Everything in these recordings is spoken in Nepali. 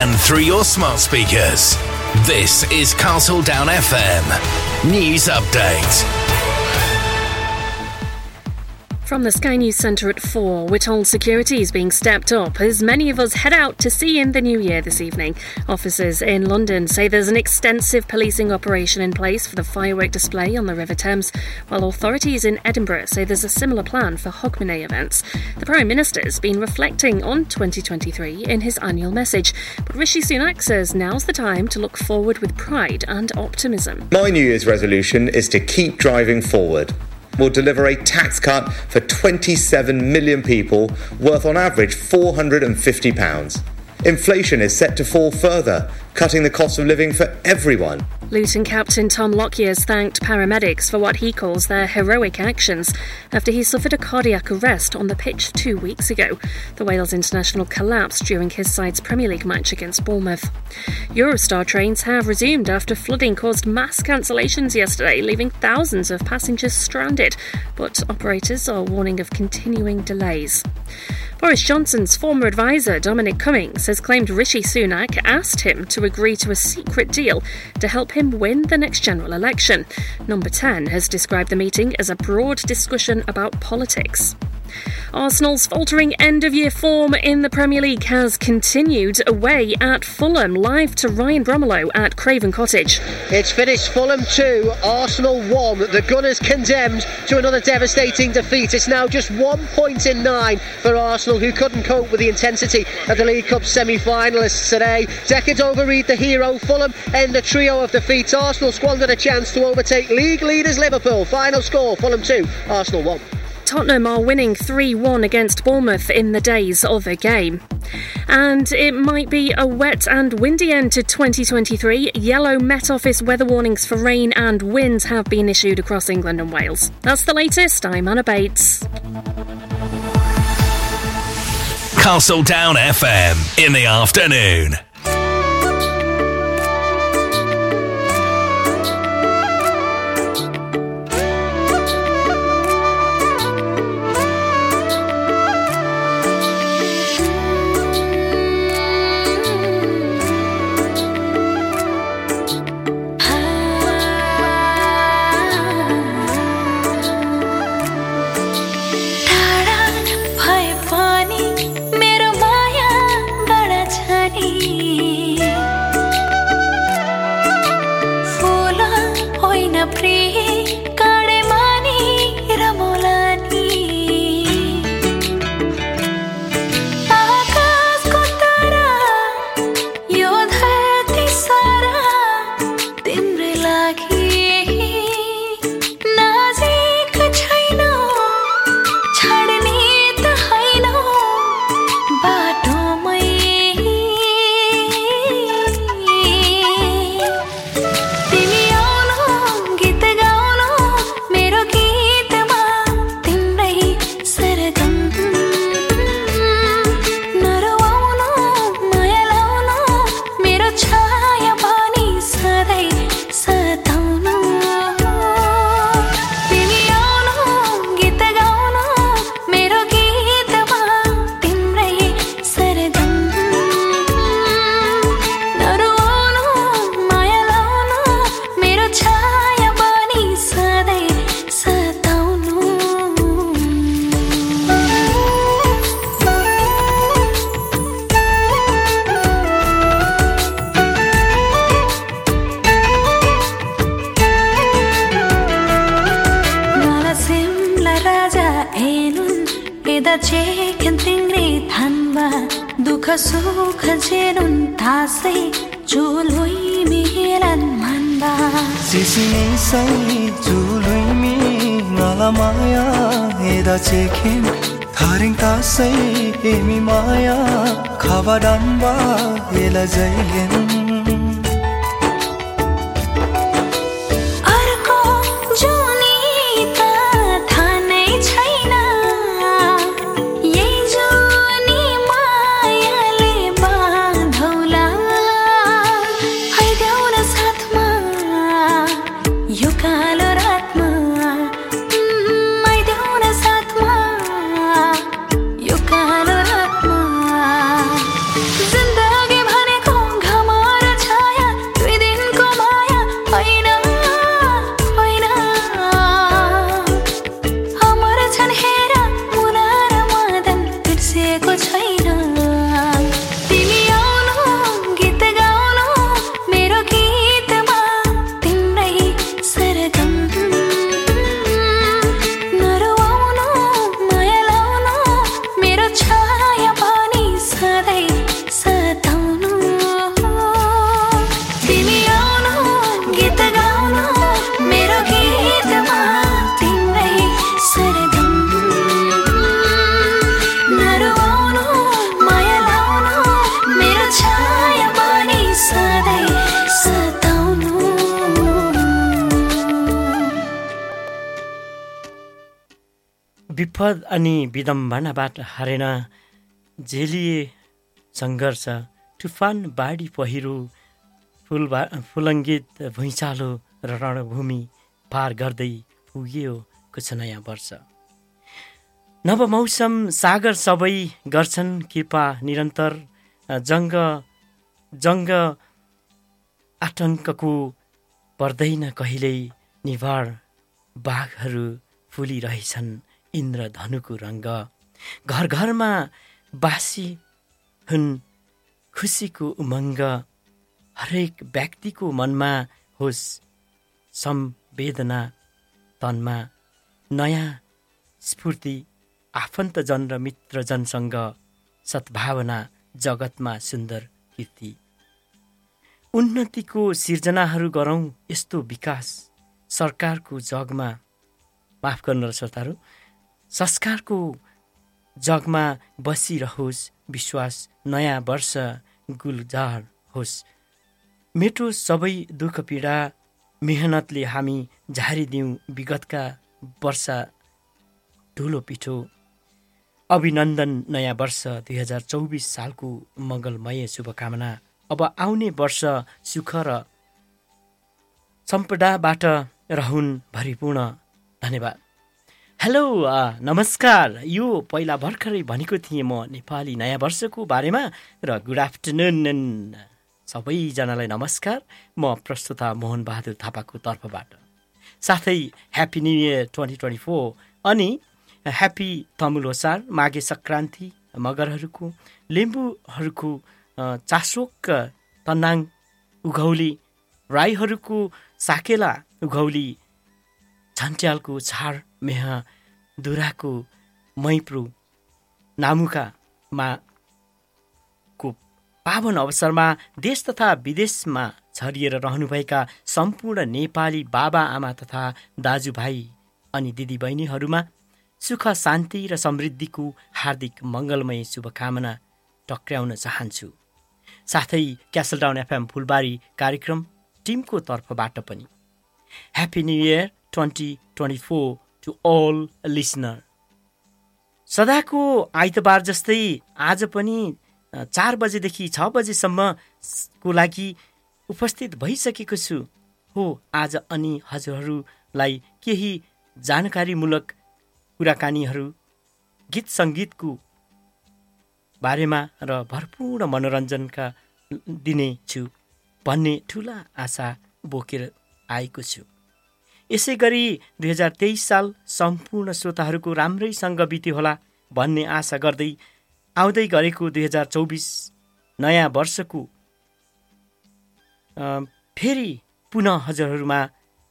and through your smart speakers. This is Castle Down FM News Update. From the Sky News Centre at 4, we're told security is being stepped up as many of us head out to see in the new year this evening. Officers in London say there's an extensive policing operation in place for the firework display on the River Thames, while authorities in Edinburgh say there's a similar plan for Hogmanay events. The Prime Minister's been reflecting on 2023 in his annual message, but Rishi Sunak says now's the time to look forward with pride and optimism. My New Year's resolution is to keep driving forward will deliver a tax cut for 27 million people worth on average £450. Inflation is set to fall further, cutting the cost of living for everyone. Luton captain Tom Lockyer thanked paramedics for what he calls their heroic actions after he suffered a cardiac arrest on the pitch two weeks ago. The Wales international collapsed during his side's Premier League match against Bournemouth. Eurostar trains have resumed after flooding caused mass cancellations yesterday, leaving thousands of passengers stranded, but operators are warning of continuing delays. Boris Johnson's former advisor, Dominic Cummings, has claimed Rishi Sunak asked him to agree to a secret deal to help him win the next general election. Number 10 has described the meeting as a broad discussion about politics. Arsenal's faltering end of year form in the Premier League has continued away at Fulham, live to Ryan Bromelow at Craven Cottage. It's finished Fulham 2, Arsenal 1. The Gunners condemned to another devastating defeat. It's now just one point in nine for Arsenal, who couldn't cope with the intensity of the League Cup semi finalists today. Decades overread the hero. Fulham end a trio of defeats. Arsenal squandered a chance to overtake league leaders Liverpool. Final score Fulham 2, Arsenal 1. Tottenham are winning 3 1 against Bournemouth in the days of a game. And it might be a wet and windy end to 2023. Yellow Met Office weather warnings for rain and wind have been issued across England and Wales. That's the latest. I'm Anna Bates. Castle Down FM in the afternoon. सिनेसै चुलुइमी नला माया हेदा चेखेन थारिङ तासै एमी माया खावा डान्बा हेला जैलेन विडम्बनाबाट हारेन। झेलिए सङ्घर्ष तुफान बाढी पहिरो फुलबा फुलङ्गित भुइँचालो र रणभूमि पार गर्दै पुग्यो कुछ नयाँ वर्ष। नव मौसम सागर सबै गर्छन् कृपा निरन्तर जङ्ग जङ्ग आतङ्कको पर्दैन कहिल्यै निभार बाघहरू फुलिरहेछन्। इन्द्रधनुको रङ्ग। घर घरमा बासी हुन् खुसीको उमङ्ग। हरेक व्यक्तिको मनमा होस् संवेदना तनमा नयाँ स्फूर्ति आफन्तजन र मित्रजनसँग सद्भावना जगतमा सुन्दर कीर्ति। उन्नतिको सिर्जनाहरू गरौँ यस्तो विकास सरकारको जगमा। माफ गर्नु श्रोताहरू संस्कारको जगमा बसिरहोस् विश्वास नयाँ वर्ष गुलजार होस्। मेटो सबै दुःख पीडा मेहनतले हामी झारिदिउँ विगतका वर्षा ठुलो पिठो। अभिनन्दन नयाँ वर्ष दुई हजार चौबिस सालको मङ्गलमय शुभकामना। अब आउने वर्ष सुख र सम्पदाबाट रहन् भरिपूर्ण। धन्यवाद। हेलो नमस्कार। यो पहिला भर्खरै भनेको थिएँ म नेपाली नयाँ वर्षको बारेमा र गुड आफ्टरनुन सबैजनालाई नमस्कार। म प्रस्तुता मोहन बहादुर थापाको तर्फबाट। साथै happy new year twenty twenty four अनि ह्याप्पी तमुल होसार माघे सङ्क्रान्ति मगरहरूको लिम्बूहरूको चासोक तन्नाङ उघौली राईहरूको साकेला उघौली झन्ट्यालको छाड मेह दुराको मैप्रु नामुकामा को पावन अवसरमा देश तथा विदेशमा छरिएर रहनुभएका सम्पूर्ण नेपाली बाबा आमा तथा दाजुभाइ अनि दिदीबहिनीहरूमा सुख शान्ति र समृद्धिको हार्दिक मङ्गलमय शुभकामना टक्र्याउन चाहन्छु। साथै क्यासलडाउन एफएम फुलबारी कार्यक्रम टिमको तर्फबाट पनि। Happy new year twenty twenty four to all listener सदाको आइतबार जस्तै आज पनि चार बजेदेखि छ बजेसम्मको लागि उपस्थित भइसकेको छु। हो आज अनि हजुरहरूलाई केही जानकारीमूलक कुराकानीहरू गीत सङ्गीतको बारेमा र भरपूर्ण मनोरञ्जनका दिनेछु भन्ने ठुला आशा बोकेर आएको छु। यसै गरी दुई हजार तेइस साल सम्पूर्ण श्रोताहरूको राम्रैसँग बित्यो होला भन्ने आशा गर्दै आउँदै गरेको दुई हजार चौबिस नयाँ वर्षको फेरि पुनः हजुरहरूमा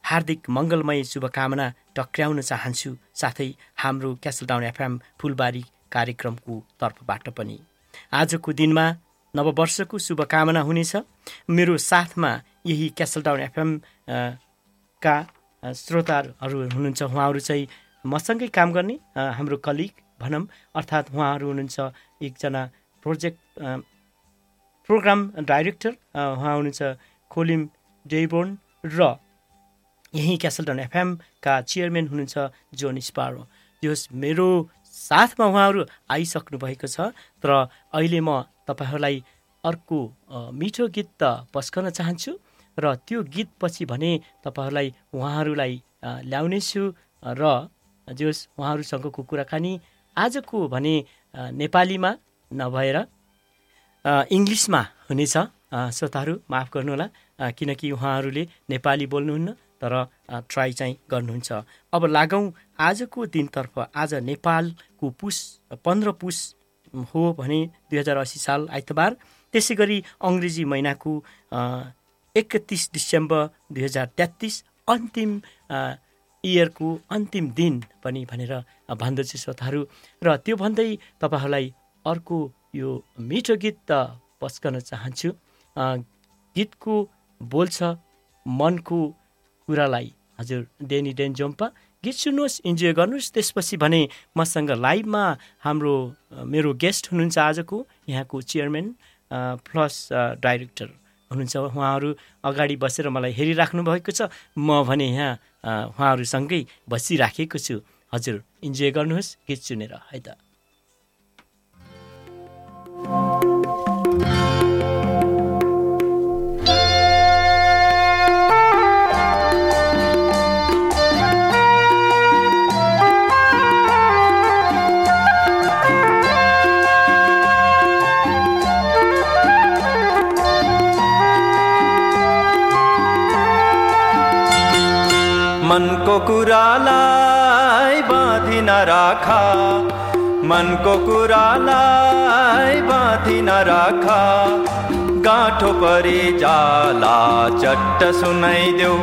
हार्दिक मङ्गलमय शुभकामना टक्र्याउन चाहन्छु साथै हाम्रो क्यासलडाउन एफएम फुलबारी कार्यक्रमको तर्फबाट पनि। आजको दिनमा नववर्षको शुभकामना हुनेछ। मेरो साथमा यही क्यासलडाउन एफएम का श्रोताहरू हुनुहुन्छ उहाँहरू चाहिँ मसँगै काम गर्ने हाम्रो कलिग भनौँ अर्थात् उहाँहरू हुनुहुन्छ एकजना प्रोजेक्ट प्रोग्राम डाइरेक्टर उहाँ हुनुहुन्छ खोलिम डेबोन र यहीँ क्यासलटन एफएमका चेयरम्यान हुनुहुन्छ जोन स्पारो। जस मेरो साथमा उहाँहरू आइसक्नु भएको छ तर अहिले म तपाईँहरूलाई अर्को मिठो गीत त पस्कन चाहन्छु। र त्यो गीतपछि भने तपाईँहरूलाई उहाँहरूलाई ल्याउनेछु र जोस् उहाँहरूसँगको कुराकानी आजको भने नेपालीमा नभएर इङ्ग्लिसमा हुनेछ। श्रोताहरू माफ गर्नुहोला। किनकि उहाँहरूले नेपाली बोल्नुहुन्न तर ट्राई चाहिँ गर्नुहुन्छ। अब लागौँ आजको दिनतर्फ। आज नेपालको पुस पन्ध्र पुस हो भने दुई हजार अस्सी साल आइतबार। त्यसै गरी अङ्ग्रेजी महिनाको एकतिस डिसेम्बर दुई हजार तेत्तिस अन्तिम इयरको अन्तिम दिन पनि भनेर भन्दछु श्रोताहरू। र त्यो भन्दै तपाईँहरूलाई अर्को यो मिठो गीत त पस्कन चाहन्छु। गीतको बोल्छ मनको कुरालाई। हजुर डेनी डेन जोम्पा गीत सुन्नुहोस् इन्जोय गर्नुहोस्। त्यसपछि भने मसँग लाइभमा हाम्रो मेरो गेस्ट हुनुहुन्छ आजको यहाँको चेयरम्यान प्लस डाइरेक्टर। हुनुहुन्छ। उहाँहरू अगाडि बसेर मलाई हेरिराख्नु भएको छ। म भने यहाँ उहाँहरूसँगै बसिराखेको छु। हजुर इन्जोय गर्नुहोस् गीत सुनेर। है त। मनको कुरालाई बाँधी नराखा मनको कुरालाई बाँधी नराखा गाँठो परि जाला चट्ट सुनाइदेऊ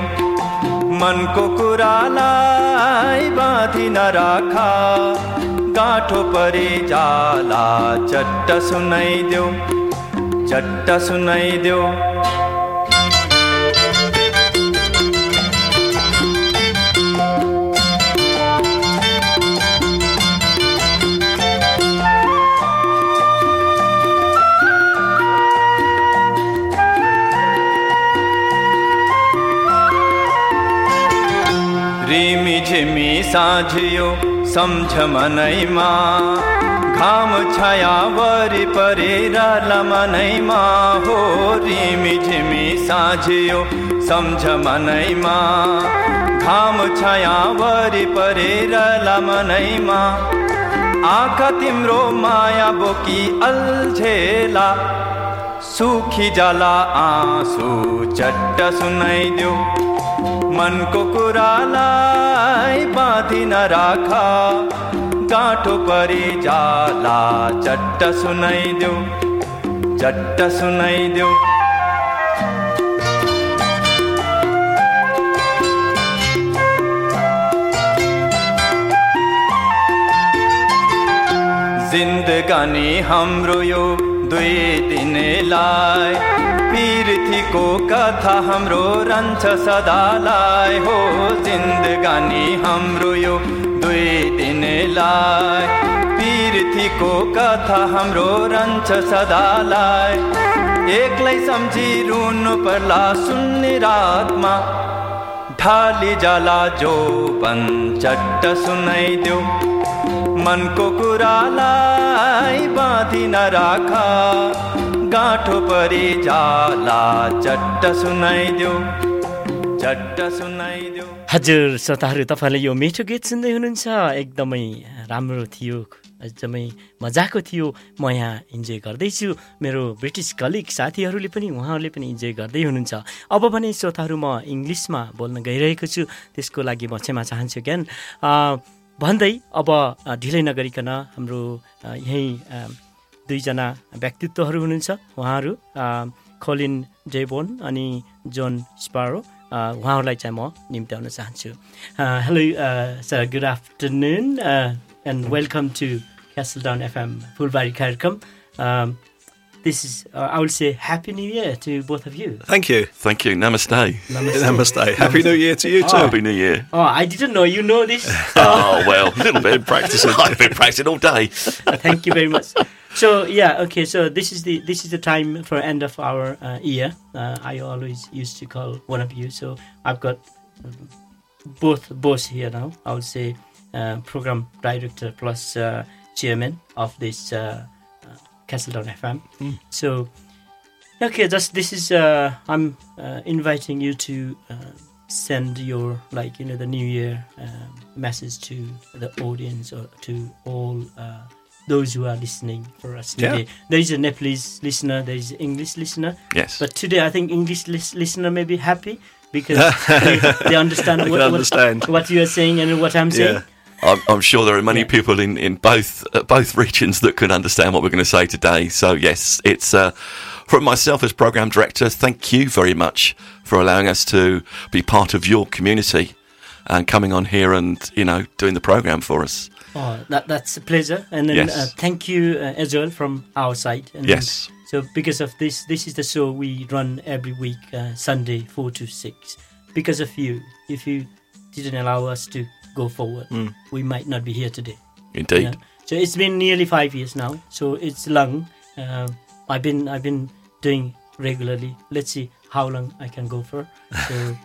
मनको कुरालाई बाँधी नराखा गाँठो परि जाला चट्ट सुनाइदेऊ चट्ट सुनाइदेऊ झिमी साँझियो सम्झ मनैमा। घाम छाया वरि परेर मनैमा। हो रिमी झिमी साँझियो सम्झ मनैमा। घाम छाया वरि परेर मनैमा। आँखा तिम्रो माया बोकी अल्झेला। सुखी जाला आँसु चट्ट सुनाइदेऊ मनको कुरालाई बाँधी नराखा गाँठो परि जाला चट्ट सुनाइदेऊ चट्ट सुनाइदेऊ। जिन्दगानी हाम्रो यो दुई दिनेलाई पिरथीको कथा हाम्रो रहन्छ सदालाई हो। जिन्दगानी हाम्रो यो दुई दिनेलाई। पिरथीको कथा हाम्रो रहन्छ सदालाई। एक्लै सम्झी रुनु पर्ला सुन्ने रातमा। ढाली जाला जो बन चट्ट सुनाइदेऊ। मनको कुरालाई बाँधी नराखा गाँठो परि जाला चट्ट सुनाइदेऊ चट्ट सुनाइदेऊ हजुर श्रोताहरू तपाईँले यो मिठो गीत सुन्दै हुनुहुन्छ। एकदमै राम्रो थियो एकदमै मजाको थियो। म यहाँ इन्जोय गर्दैछु। मेरो ब्रिटिस कलिग साथीहरूले पनि उहाँहरूले पनि इन्जोय गर्दै हुनुहुन्छ। अब भने श्रोताहरू म इङ्ग्लिसमा बोल्न गइरहेको छु। त्यसको लागि म क्षमा चाहन्छु ज्ञान। भन्दै अब ढिलै नगरिकन हाम्रो यहीँ दुईजना व्यक्तित्वहरू हुनुहुन्छ उहाँहरू खोलिन डेबोन अनि जोन स्पारो उहाँहरूलाई चाहिँ म निम्त्याउन चाहन्छु hello sir good afternoon and welcome to castle down FM Phulbari कार्यक्रम this is, uh, I will say, Happy New Year to both of you. Thank you. Thank you. Namaste. Namaste. Namaste. Happy New Year to you too. Happy New Year. Oh, I didn't know you know this. oh, well, a little bit. practicing. I've been practicing all day. Thank you very much. So yeah, okay. So this is the this is the time for end of our uh, year. Uh, I always used to call one of you. So I've got both boss here now. I would say uh, program director plus uh, chairman of this uh, uh, Castledown FM. Mm. So okay, just this is uh, I'm uh, inviting you to uh, send your like you know the New Year uh, message to the audience or to all. Uh, those who are listening for us Yeah. today. There is a Nepalese listener, there is an English listener, Yes. but today I think English lis- listener may be happy because they, they understand, what, understand. What, what you are saying and what I'm saying. Yeah. I'm, I'm sure there are many Yeah. people in, in both uh, both regions that can understand what we're going to say today. So yes, it's uh, from myself as program director. Thank you very much for allowing us to be part of your community and coming on here and you know doing the program for us. Oh, that, that's a pleasure. And then Yes. uh, thank you uh, as well from our side. And Yes. So because of this, this is the show we run every week, uh, Sunday, 4 to 6. Because of you. If you didn't allow us to go forward, we might not be here today. Indeed. Yeah. So it's been nearly five years now. So it's long. Uh, I've been I've been doing regularly. Let's see how long I can go for. So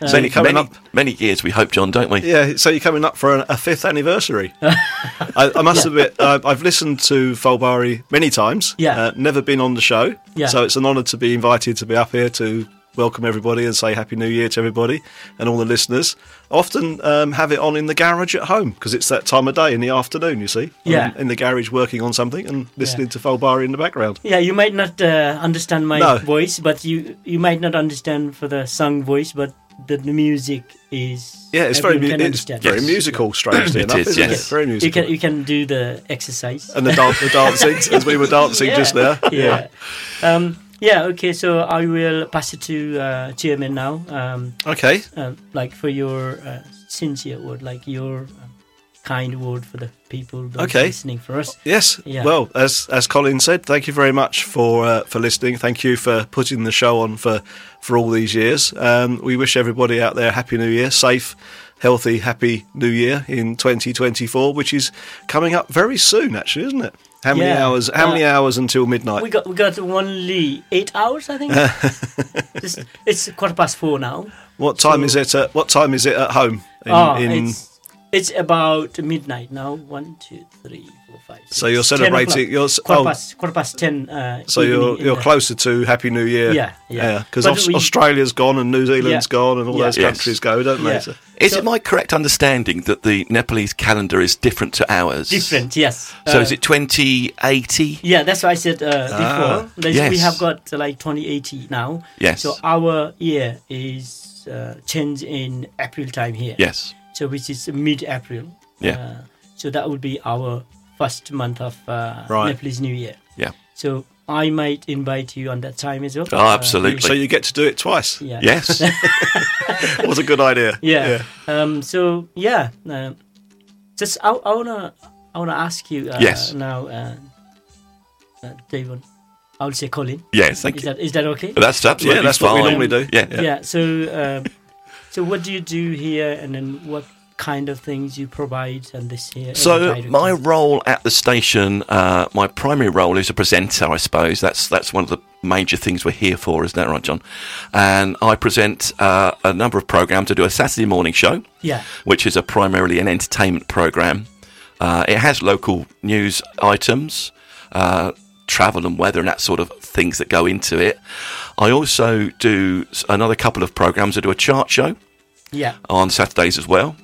So you're coming many, up. many years, we hope, John, don't we? Yeah, so you're coming up for a, a fifth anniversary. I, I must admit, uh, I've listened to Folbari many times. Yeah. Uh, never been on the show. Yeah. So it's an honour to be invited to be up here to welcome everybody and say Happy New Year to everybody and all the listeners. I often um, have it on in the garage at home because it's that time of day in the afternoon, you see. I'm Yeah. in, in the garage working on something and listening to Folbari in the background. Yeah, you might not uh, understand my No. voice, but you you might not understand for the sung voice, but the, the music is. Yeah, it's very, mu- it's understand. very Yes. musical, strangely It enough, is, isn't yes. it? Very You can you can do the exercise. and the, dan- the dancing, as we were dancing Yeah. just there. yeah. Um, yeah. Okay. So I will pass it to uh, chairman now. Um, Okay. uh, like for your uh, sincere word, like your um, kind word for the people Okay. listening for us. Yes. Yeah. Well, as as Colin said, thank you very much for uh, for listening. Thank you for putting the show on for for all these years. Um, we wish everybody out there happy New Year, safe, healthy, happy New Year in 2024, which is coming up very soon, actually, isn't it? How many Yeah. hours? How Uh, many hours until midnight? We got we got only eight hours, I think. it's, it's quarter past four now. what time so- is it? At, what time is it at home? In, oh, in- it's it's about midnight now. One, two, three, five. Six, so you're celebrating. o'clock. You're quarter oh, past quarter past ten. Uh, so you're you're the- closer to Happy New Year. Yeah, yeah. Because But we- Australia's gone and New Zealand's Yeah. gone and all Yeah. those Yes. countries go, don't they? So- Is So- it my correct understanding that the Nepalese calendar is different to ours? Different, yes. So Uh, is it 2080? Yeah, that's what I said uh, before. There's- We have got uh, like 2080 now. Yes. So our year is uh, changed in April time here. Yes. So which is mid-April. Yeah. Uh, so that would be our first month of uh, Right. Nepalese New Year. Yeah. So I might invite you on that time as well. Oh, Uh, absolutely. So you get to do it twice. yeah. Yes. What a good idea. Yeah. Um, so yeah, uh, just I, I wanna I wanna ask you uh, Yes. now, uh, uh, David. I will say Colin. yes. Thank Is you. that is that okay? That's absolutely Yeah, that's what we normally do. Yeah. Yeah. so, um, so what do you do here, and then what kind of things you provide, and this year? So my role at the station, uh, my primary role is a presenter, I suppose. That's that's one of the major things we're here for, isn't that right, John? And I present uh, a number of programs. I do a Saturday morning show, yeah, which is a primarily an entertainment program. Uh, it has local news items, uh, travel and weather, and that sort of things that go into it. I also do another couple of programs. I do a chart show yeah, on Saturdays as well,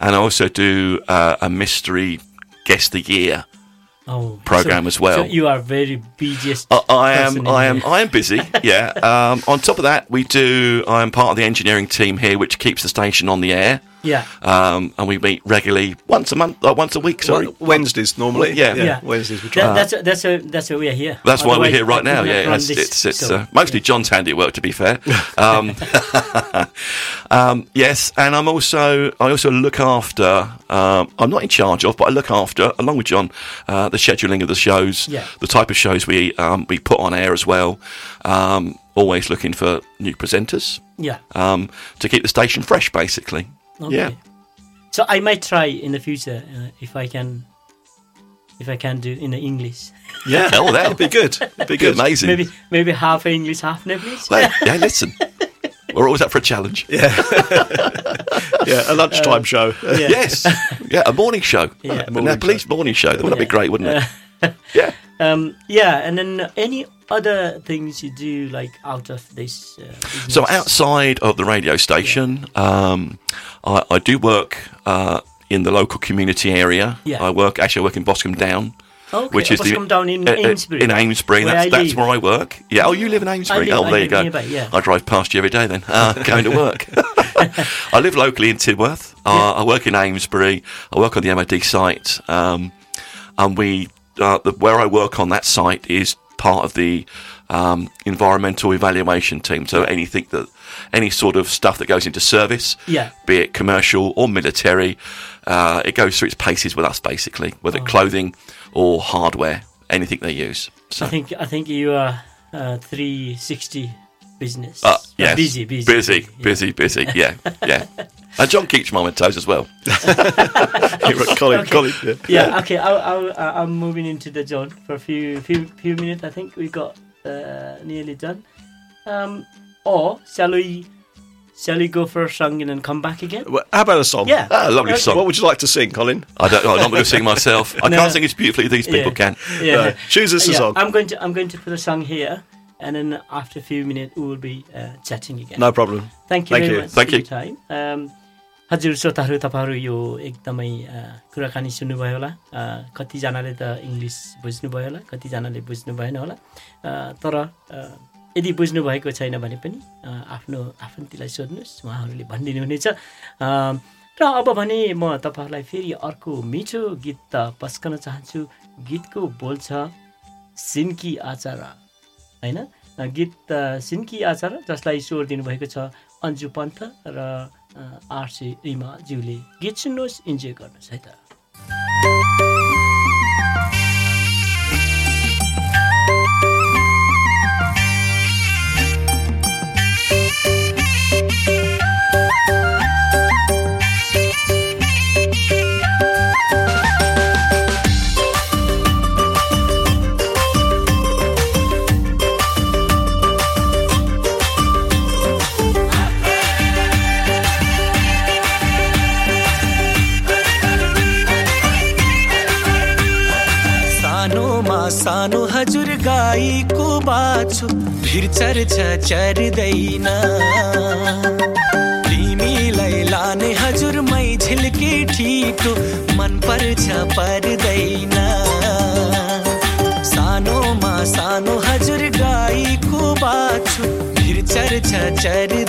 and I also do uh, a mystery guest the year oh, program so- as well. So you are very busiest. I, I am, I am, here. I am busy. Yeah. Um, on top of that, we do. I am part of the engineering team here, which keeps the station on the air. Yeah, Um, and we meet regularly once a month, uh, once a week. Sorry, Wednesdays normally. Yeah. Yeah. Wednesdays we try. that, that's that's a, that's why we are here. That's why we're here right now. Yeah, it's it's, it's show. uh, mostly John's handiwork, to be fair. Um, um, yes, and I'm also I also look after. Um, I'm not in charge of, but I look after, along with John, uh, the scheduling of the shows, Yeah. the type of shows we um, we put on air as well. Um, always looking for new presenters yeah. um, to keep the station fresh, basically. Okay. Yeah. So I might try in the future uh, if I can, if I can do in the English. yeah. Oh, that That'd be good. That'd be good. amazing. Maybe maybe half English, half Nepalese. Well, yeah, listen, we're always up for a challenge. Yeah, yeah, a lunchtime show. Yeah. Yes, yeah, a morning show, Yeah. a Nepalese morning show. That would be great, wouldn't it? Yeah. Um, yeah, and then any other things you do like out of this? Uh. So outside of the radio station, um, I, I do work uh, in the local community area. Yeah. I work actually I work in Boscombe Down. okay, Which is the down in uh, uh, Amesbury. In Amesbury, where that's, that's where I work. Yeah. Oh, you live in Amesbury. live- oh, I there you go. nearby, yeah. I drive past you every day. Then uh, going to work. I live locally in Tidworth. Uh, I work in Amesbury. I work on the MOD site, um, and we uh, the, where I work on that site is part of the um, environmental evaluation team. So anything that any sort of stuff that goes into service, Yeah. be it commercial or military, uh, it goes through its paces with us basically, whether clothing or hardware, anything they use. So I think I think you are uh, 360 business. But yes, busy, busy, busy, busy, busy. Yeah, yeah. And John keeps my toes as well. Colin, Colin. Yeah, okay. I'll, i am uh, moving into the John for a few, few, few minutes. I think we got nearly done. Um, or shall we? Shall we go for a song and then come back again? Well, how about a song? Yeah. Ah, a lovely okay. song. What would you like to sing, Colin? I don't know. I'm not going to sing myself. I no. can't sing as beautifully as these people yeah. can. Yeah. No. Choose us a yeah. song. I'm going to I'm going to put a song here. and then after a few minutes we will be uh, chatting again. No problem. Thank you Thank very you. much Thank for you. your time. Um, हजुर श्रोताहरू तपाईँहरू यो एकदमै कुराकानी सुन्नुभयो होला कतिजनाले त इङ्ग्लिस बुझ्नुभयो होला कतिजनाले बुझ्नु भएन होला तर यदि बुझ्नुभएको छैन भने पनि आफ्नो आफन्तीलाई सोध्नुहोस् उहाँहरूले भनिदिनु हुनेछ र अब भने म तपाईँहरूलाई फेरि अर्को मिठो गीत त पस्कन चाहन्छु गीतको बोल छ सिन्की आचार होइन? गीत सिन्की आचार जसलाई स्वर दिनुभएको छ अन्जु पन्थ र आरसी रिमा ज्यूले गीत सुन्नुहोस् इन्जोय गर्नुहोस् है त। भाइको बाछु भिर चर्चा चर्दैन। तिमीलाई लाने हजुर मै झिल्के ठिक मन पर्छ पर्दैन। सानोमा सानो हजुर गाईको बाछु भिर चर्चा चर्दैन।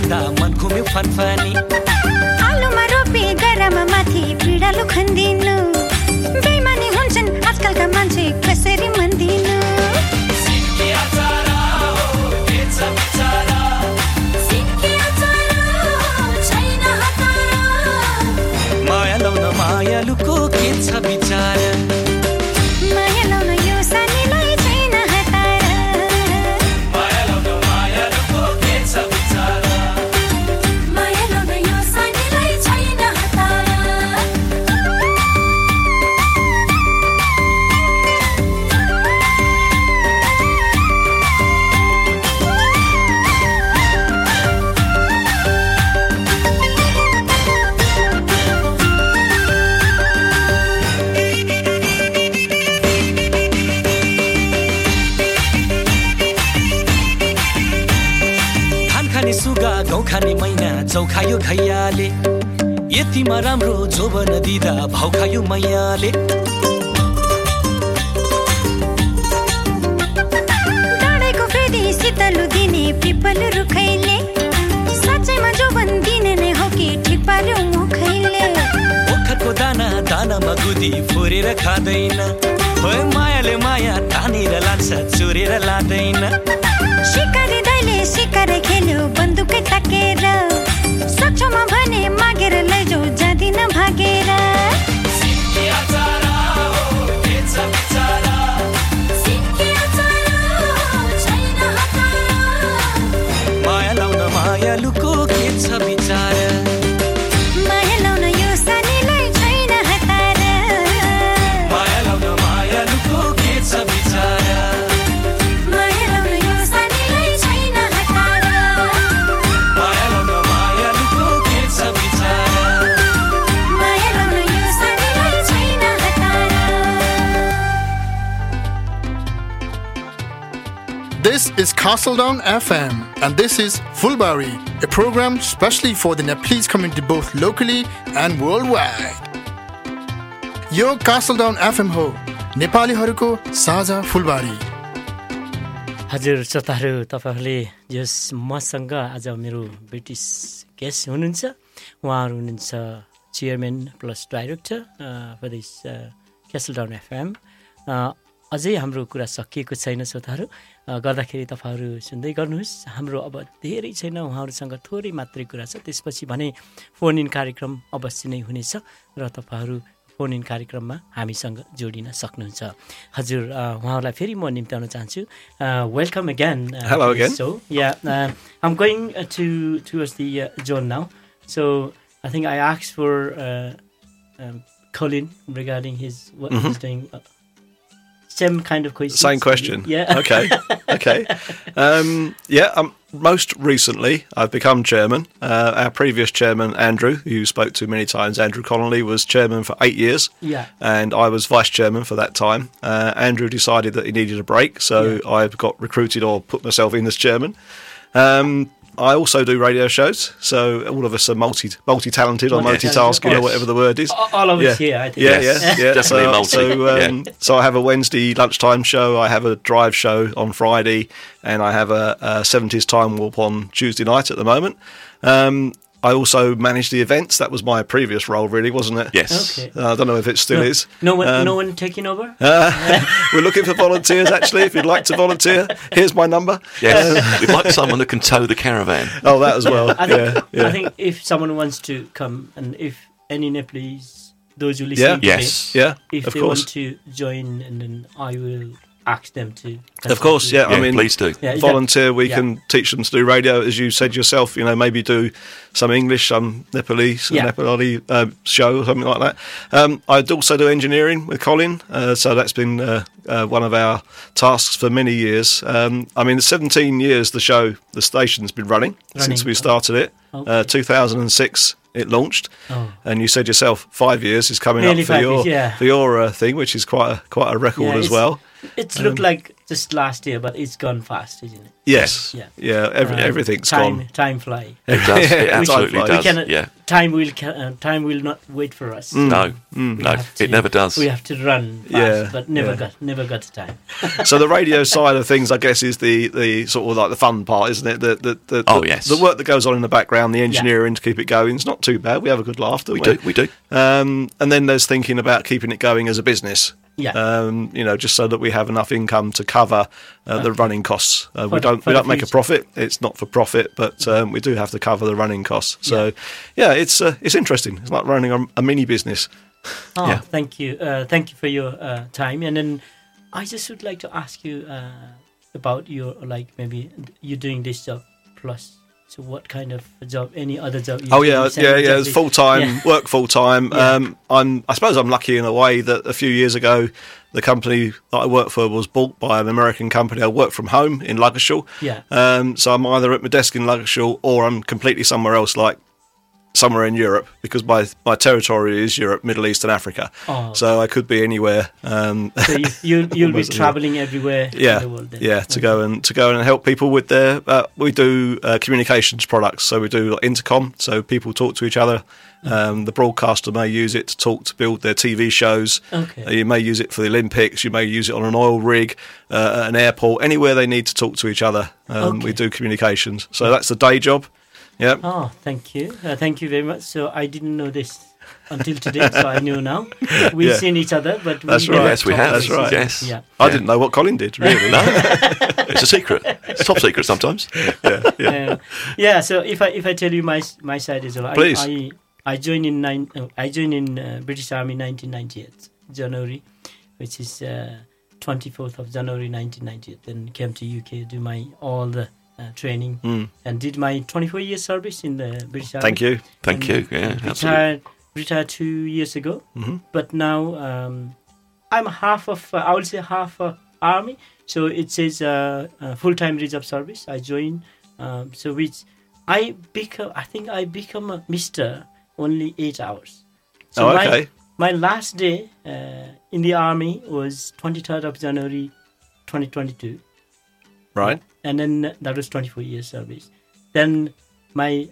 खाँदा मन घुम्यो फनफनी Castledown FM, and this is Fulbari, a program specially for the Nepalese community both locally and worldwide. यो Castledown FM हो नेपालीहरूको साझा फुलबारी हजुर श्रोताहरू तपाईँहरूले यस मसँग आज मेरो ब्रिटिस गेस्ट हुनुहुन्छ उहाँहरू हुनुहुन्छ chairman plus director for this castle town FM अझै हाम्रो कुरा सकिएको छैन श्रोताहरू। गर्दाखेरि तपाईँहरू सुन्दै गर्नुहोस्। हाम्रो अब धेरै छैन उहाँहरूसँग थोरै मात्रै कुरा छ। त्यसपछि भने फोन इन कार्यक्रम अवश्य नै हुनेछ र तपाईँहरू फोन इन कार्यक्रममा हामीसँग जोडिन सक्नुहुन्छ। हजुर उहाँहरूलाई फेरि म निम्त्याउन चाहन्छु। Welcome again Hello again. So yeah, uh, I'm going uh, to towards the uh, zone now. So I think I asked for uh, same kind of question. Same question. Yeah. Okay. Okay. Um, yeah. Um, most recently, I've become chairman. Uh, our previous chairman, Andrew, who you spoke to many times, Andrew Connolly, was chairman for eight years. Yeah. And I was vice chairman for that time. Uh, Andrew decided that he needed a break, so I've got recruited or put myself in as chairman. Um, I also do radio shows, so all of us are multi multi talented or Multi-talented, multitasking or whatever the word is. All- all of yeah. us here, I think. Yeah, Yes, yeah, yeah. definitely so, multi, So, um, yeah. so I have a Wednesday lunchtime show. I have a drive show on Friday, and I have a, a 70s time warp on Tuesday night at the moment. Um, I also manage the events. That was my previous role, really, wasn't it? Yes. Okay. Uh, I don't know if it still no, is. No one, Um, no one taking over. We're looking for volunteers, actually. If you'd like to volunteer, here's my number. Yes. We'd like someone that can tow the caravan. Oh, that as well. I think, yeah, yeah. I think if someone wants to come and if any Nepalese, those who listen Yeah. today, Yes. yeah, if of they course. want to join, and then I will ask them to. Of course, yeah. Yeah, I mean, please do. Yeah, is that- volunteer. we yeah. can teach them to do radio, as you said yourself. You know, maybe do some English, some Nepalese, Yeah. Nepali uh, show or something like that. Um, I also do engineering with Colin, uh, so that's been uh, uh, one of our tasks for many years. Um, I mean, 17 years the show, the station's been running, since we started it. Okay. Uh, 2006 it launched, Oh. and you said yourself five years is coming Nearly up for your years, yeah. for your uh, thing, which is quite a, quite a record Yeah, as well. It's looked like just last year, but it's gone fast, isn't it? Yes, Yeah. yeah, every, Um, everything's time, gone. Time fly. It does. It absolutely time does. cannot. Yeah. Time will. Uh, time will not wait for us. No. We No. to- It never does. We have to run fast, Yeah, but never yeah. got never got time. so the radio side of things, I guess, is the, the sort of like the fun part, isn't it? The the, the, Oh, the, yes. the work that goes on in the background, the engineering to keep it going. It's not too bad. We have a good laugh, don't We we? do. We do. Um, and then there's thinking about keeping it going as a business. Yeah. Um, you know, just so that we have enough income to cover uh, the running costs. Uh, we don't we don't make a profit. It's not for profit, but um, we do have to cover the running costs. So, yeah, it's uh, it's interesting. It's like running a, a mini business. Oh, Yeah. thank you. Uh, thank you for your uh, time. And then I just would like to ask you uh, about your, like, maybe you doing this job plus. So, what kind of job? Any other job? you Oh yeah, yeah, yeah. It's full time Yeah. work, full time. Yeah. Um, I'm. I suppose I'm lucky in a way that a few years ago, the company that I worked for was bought by an American company. I work from home in Ludgershall. Yeah. Um, so I'm either at my desk in Ludgershall or I'm completely somewhere else, like somewhere in Europe, because my my territory is Europe, Middle East, and Africa. Oh. So I could be anywhere. Um, So you, you, you'll be traveling everywhere yeah, in the world. Then. yeah, to go and to go and help people with their. Uh, we do uh, communications products, so we do like intercom, so people talk to each other Um, the broadcaster may use it to talk to build their TV shows. Okay. Uh, you may use it for the Olympics. You may use it on an oil rig, uh, at an airport, anywhere they need to talk to each other. Um, We do communications. So that's the day job. Yeah. Oh, thank you. Uh, thank you very much. So I didn't know this until today, so I know now. We've Yeah. seen each other, but That's right. Yes, we have. That's right. it. Yes. Yeah. I Yeah. didn't know what Colin did, really. No, it's a secret. It's top secret sometimes. yeah, yeah. Uh, yeah. So if I if I tell you my my side as well, Please. I I joined in nine. Uh, I joined in uh, British Army 1998 January, which is uh, 24th of January 1998. Then came to UK do my all the training Mm. and did my 24 year service in the British Army. Thank you. Thank you. Yeah, retired retired two years ago, Mhm. but now um, I'm half of uh, I would say half uh, army. So it says uh, uh, full time reserve service. I join. Um, so which I become. I think I become a Mister only eight hours. So Oh, my, my last day uh, in the army was 23rd of January, 2022 Right. and then that was 24 years service then my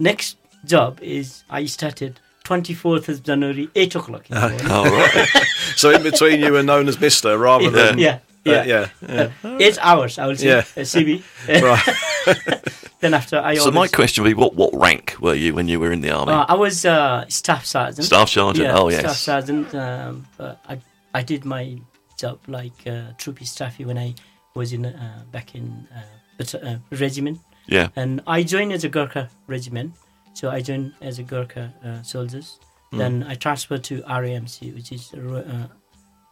next job is i started 24th of january 8 o'clock in the morning. All right. So in between you were known as Mister rather yeah, than yeah yeah, Uh, yeah, yeah. Uh, eight hours i would say Yeah. uh, cb right. then after i So my question would be, what what rank were you when you were in the army? uh, i was uh, staff sergeant Staff sergeant. yeah, oh yes. staff sergeant um, i i did my job like uh, troopy staffy when i was in uh, back in uh, uh, regiment Yeah. and I joined as a Gurkha regiment. So I joined as a Gurkha uh, soldiers. Hmm. Then I transferred to RAMC, which is uh,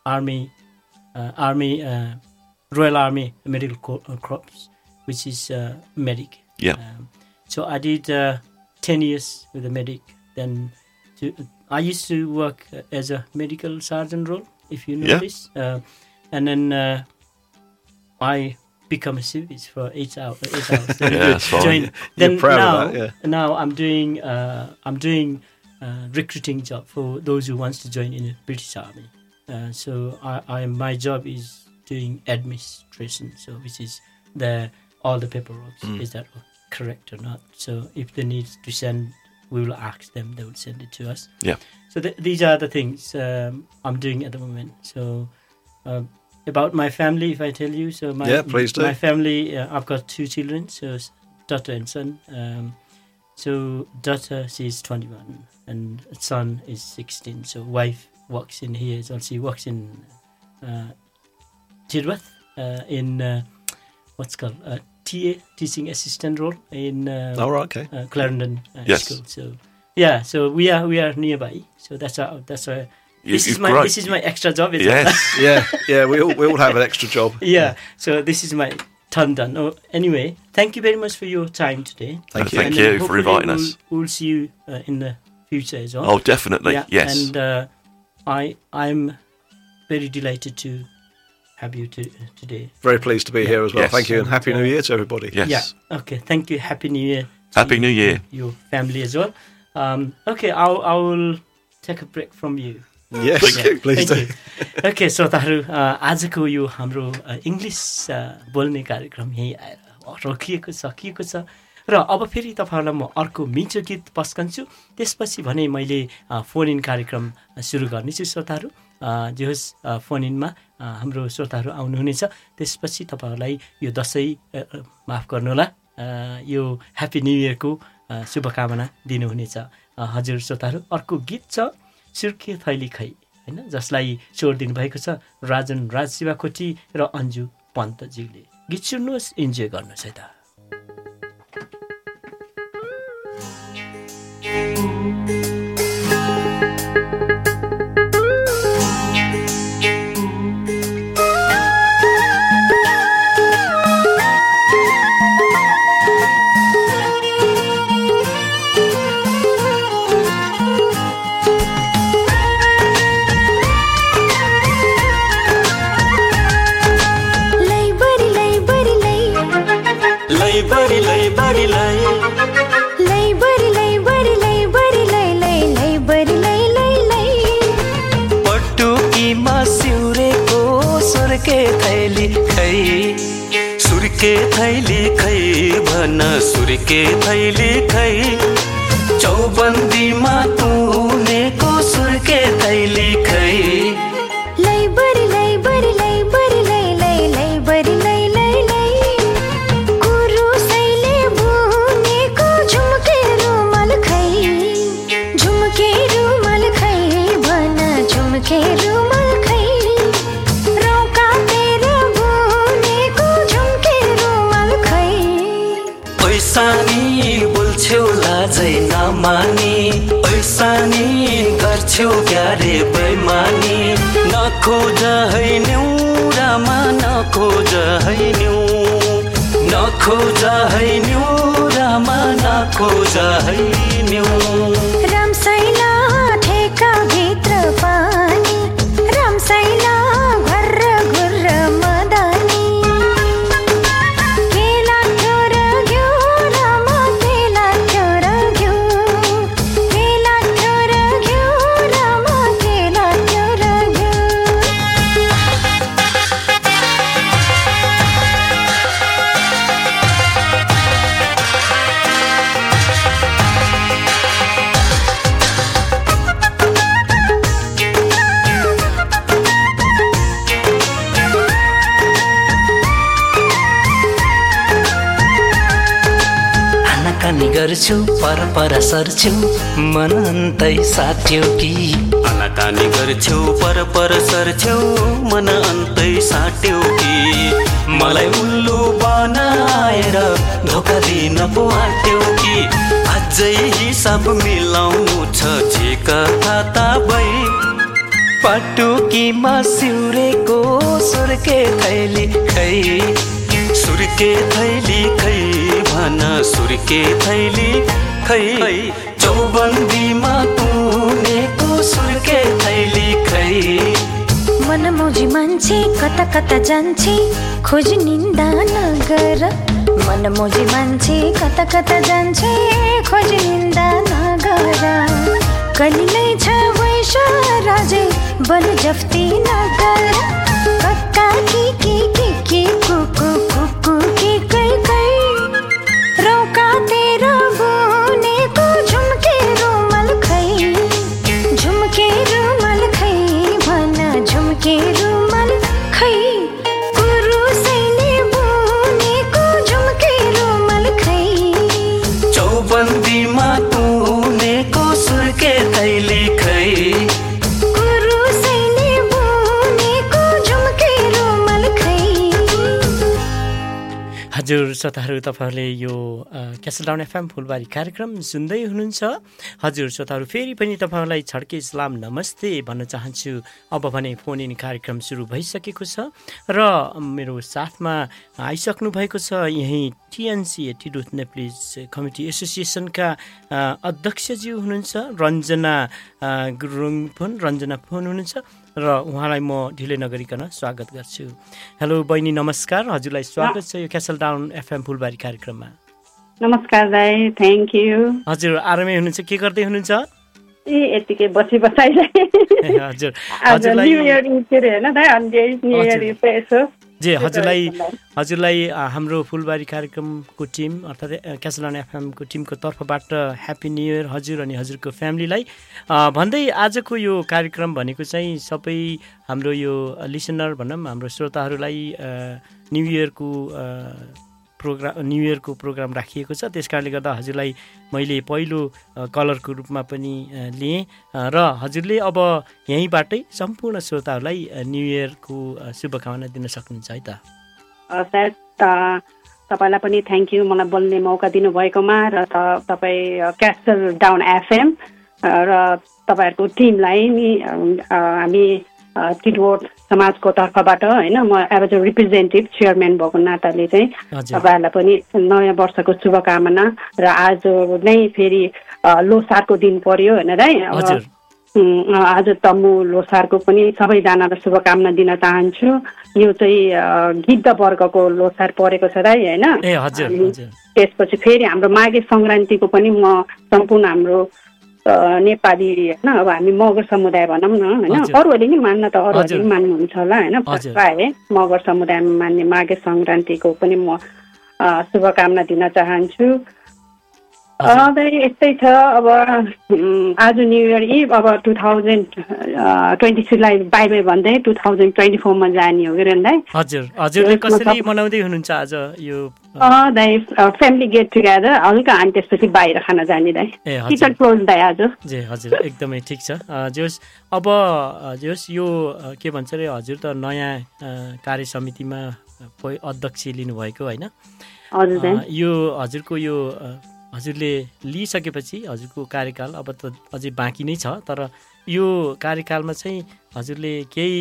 Army, uh, Army, uh, Royal Army Medical Corps, which is uh, medic. Yeah. Um, so I did uh, ten years with a medic. Then to, I used to work as a medical sergeant role, if you know Yeah. this. Uh, and then uh, I become a service for eight hours. Eight hours. Then Yeah, that's fine. then proud now, of that, yeah. now I'm doing uh, I'm doing uh, recruiting job for those who wants to join in the British Army. Uh, so I, I my job is doing administration, so which is the all the paperwork Mm. is that correct or not. So if they need to send, we will ask them. They will send it to us. Yeah. So th- these are the things um, I'm doing at the moment. So. Um, about my family, if I tell you, so my Yeah, please do. my family, uh, I've got two children, so daughter and son. Um, so daughter, she's 21, and son is 16. So wife works in here. So she works in uh, Tidworth, uh, in uh, what's called uh, TA, teaching assistant role in uh, Oh, okay. uh, Clarendon uh, Yes. school. So yeah, so we are we are nearby. So that's our that's our. You- This is my grown- this is my extra job. isn't it? Yes. Yeah, yeah. We all we all have an extra job. yeah. So this is my turn done. Oh, anyway, thank you very much for your time today. Thank you. Thank then you for inviting we'll, us. We'll see you uh, in the future as well. Oh, definitely. yeah. Yes. And uh, I I'm very delighted to have you to, today. Very pleased to be here as well. Yes. Thank you, and happy New Year to everybody. yes. Yeah. Okay. Thank you. Happy New Year. to Happy New Year. Your family as well. Um, okay. I'll I will take a break from you. Okay श्रोताहरू आजको यो हाम्रो इङ्ग्लिस बोल्ने कार्यक्रम यहीँ आएर रोकिएको सकिएको छ। र अब फेरि तपाईँहरूलाई म अर्को मिठो गीत पस्कन्छु। त्यसपछि भने मैले फोन इन कार्यक्रम सुरु गर्नेछु श्रोताहरू। जे होस् फोन इनमा हाम्रो श्रोताहरू आउनुहुनेछ। त्यसपछि तपाईँहरूलाई यो दसैँ माफ गर्नुहोला यो ह्याप्पी न्यु इयरको शुभकामना दिनुहुनेछ। हजुर श्रोताहरू अर्को गीत छ। सुर्खे थैली खै होइन? जसलाई स्वर दिनुभएको छ राजन राज शिवाकोटी र अन्जु पन्तज्यूले गीत सुन्नुहोस् इन्जोय गर्नुहोस् है त। सुर्के थैली खै भन सुर्के थैली खै चौबन्दीमा गर्छौ क्यारे बैमानी नखोज है न्युरामा नखोज है न्यु। नखोज है न्युरामा नखोज है न्यु। गर्छु पर पर सर्छु मन अन्तै साथ्यौ कि? आनाकानी गर्छु पर पर सर्छौ मन अन्तै साट्यौ कि? मलाई उल्लु बनाएर धोका दिन पो आँट्यौ कि? अझै हिसाब मिलाउनु छ झेका खाता भई पटुकीमा सिउरेको सुर्के थैली खै। सुर्के थैली खै भन सुर्के थैली खै? चौबन्दीमा तुनेको सुर्के थैली खै? मनमौजी मान्छे कता कता जान्छे खोज निन्दा नगर। मनमौजी मान्छे कता कता जान्छे खोज निन्दा नगर। कलिलै छ वैश राजे बल जफ्ती नगर। कक्का की की की की कुकु कुकु की कै कै? रौका तेरो हजुर श्रोताहरू तपाईँहरूले यो अ, क्यासलडाउन एफएम फुलबारी कार्यक्रम सुन्दै हुनुहुन्छ। हजुर श्रोताहरू फेरि पनि तपाईँहरूलाई छड्के इस्लाम नमस्ते भन्न चाहन्छु। अब भने फोन इन कार्यक्रम सुरु भइसकेको छ र मेरो साथमा आइसक्नु भएको छ यहीँ टिएनसी टिडुथ नेप्लिज कमिटी एसोसिएसनका अध्यक्षज्यू हुनुहुन्छ। रञ्जना गुरुङ फोन रञ्जना फोन हुनुहुन्छ। र उहाँलाई म ढिलै नगरिकन स्वागत गर्छु। हेलो बहिनी नमस्कार। हजुरलाई स्वागत छ यो क्यासल डाउन एफएम फुलबारी कार्यक्रममा। नमस्कार दाई थ्याङ्क यू हजुर आरामै हुनुहुन्छ? के गर्दै हुनुहुन्छ? ए यतिकै बसी बसाइलाई। हजुर। हजुरलाई न्यु इयर के अरे होइन दाई? अनि न्यु इयर हजुर। यसो। जे हजुरलाई हजुरलाई। हाम्रो फुलबारी कार्यक्रमको टिम अर्थात् क्यासलान एफएमको टिमको तर्फबाट ह्याप्पी न्यु इयर हजुर अनि हजुरको फ्यामिलीलाई भन्दै आजको यो कार्यक्रम भनेको चाहिँ सबै हाम्रो यो लिसनर भनौँ हाम्रो श्रोताहरूलाई न्यु इयरको प्रोग्राम न्यु इयरको प्रोग्राम राखिएको छ। त्यस कारणले गर्दा हजुरलाई मैले पहिलो कलरको रूपमा पनि लिएँ। र हजुरले अब यहीँबाटै सम्पूर्ण श्रोताहरूलाई न्यु इयरको शुभकामना दिन सक्नुहुन्छ है त। त- तपाईँलाई पनि थ्याङ्क यू मलाई बोल्ने मौका दिनुभएकोमा र तपाईँ क्यास्टल डाउन एफएम र तपाईँहरूको टिमलाई नि हामी टिडवोट समाजको तर्फबाट होइन म एज अ रिप्रेजेन्टेटिभ चेयरम्यान भएको नाताले चाहिँ तपाईँहरूलाई पनि नयाँ वर्षको शुभकामना र आज नै फेरि लोसारको दिन पर्यो होइन दाइ? आज तम्मु लोसारको पनि सबैजनालाई शुभकामना दिन चाहन्छु। यो चाहिँ गिद्ध वर्गको लोसार परेको छ दाइ होइन? त्यसपछि फेरि हाम्रो माघे सङ्क्रान्तिको पनि म सम्पूर्ण हाम्रो नेपाली होइन अब हामी मगर समुदाय भनौँ न होइन। अरूहरूले नि मान्न त अरूहरूले। नि मान्नुहुन्छ होला होइन। प्रायः मगर समुदायमा मान्ने माघे सङ्क्रान्तिको पनि म शुभकामना दिन चाहन्छु यस्तै छ। अब आज न्यु इयर इभ अब टु थाउजन्ड ट्वेन्टी थ्रीलाई बाई बाई भन्दै टु थाउजन्ड ट्वेन्टी फोरमा जाने हो कि दाइ हजुर हजुरले कसरी मनाउँदै हुनुहुन्छ आज यो? दाइ फ्यामिली गेट टुगेदर हल्का अनि त्यसपछि बाहिर खान जाने दाइ। टिकट क्लोज दाइ आज। जे हजुर एकदमै ठिक छ। जोस् अब जोस् यो के भन्छ अरे हजुर त नयाँ कार्य समितिमा अध्यक्ष लिनुभएको होइन? यो हजुरको यो हजुरले लिइसकेपछि हजुरको कार्यकाल अब त अझै बाँकी नै छ तर यो कार्यकालमा चाहिँ हजुरले केही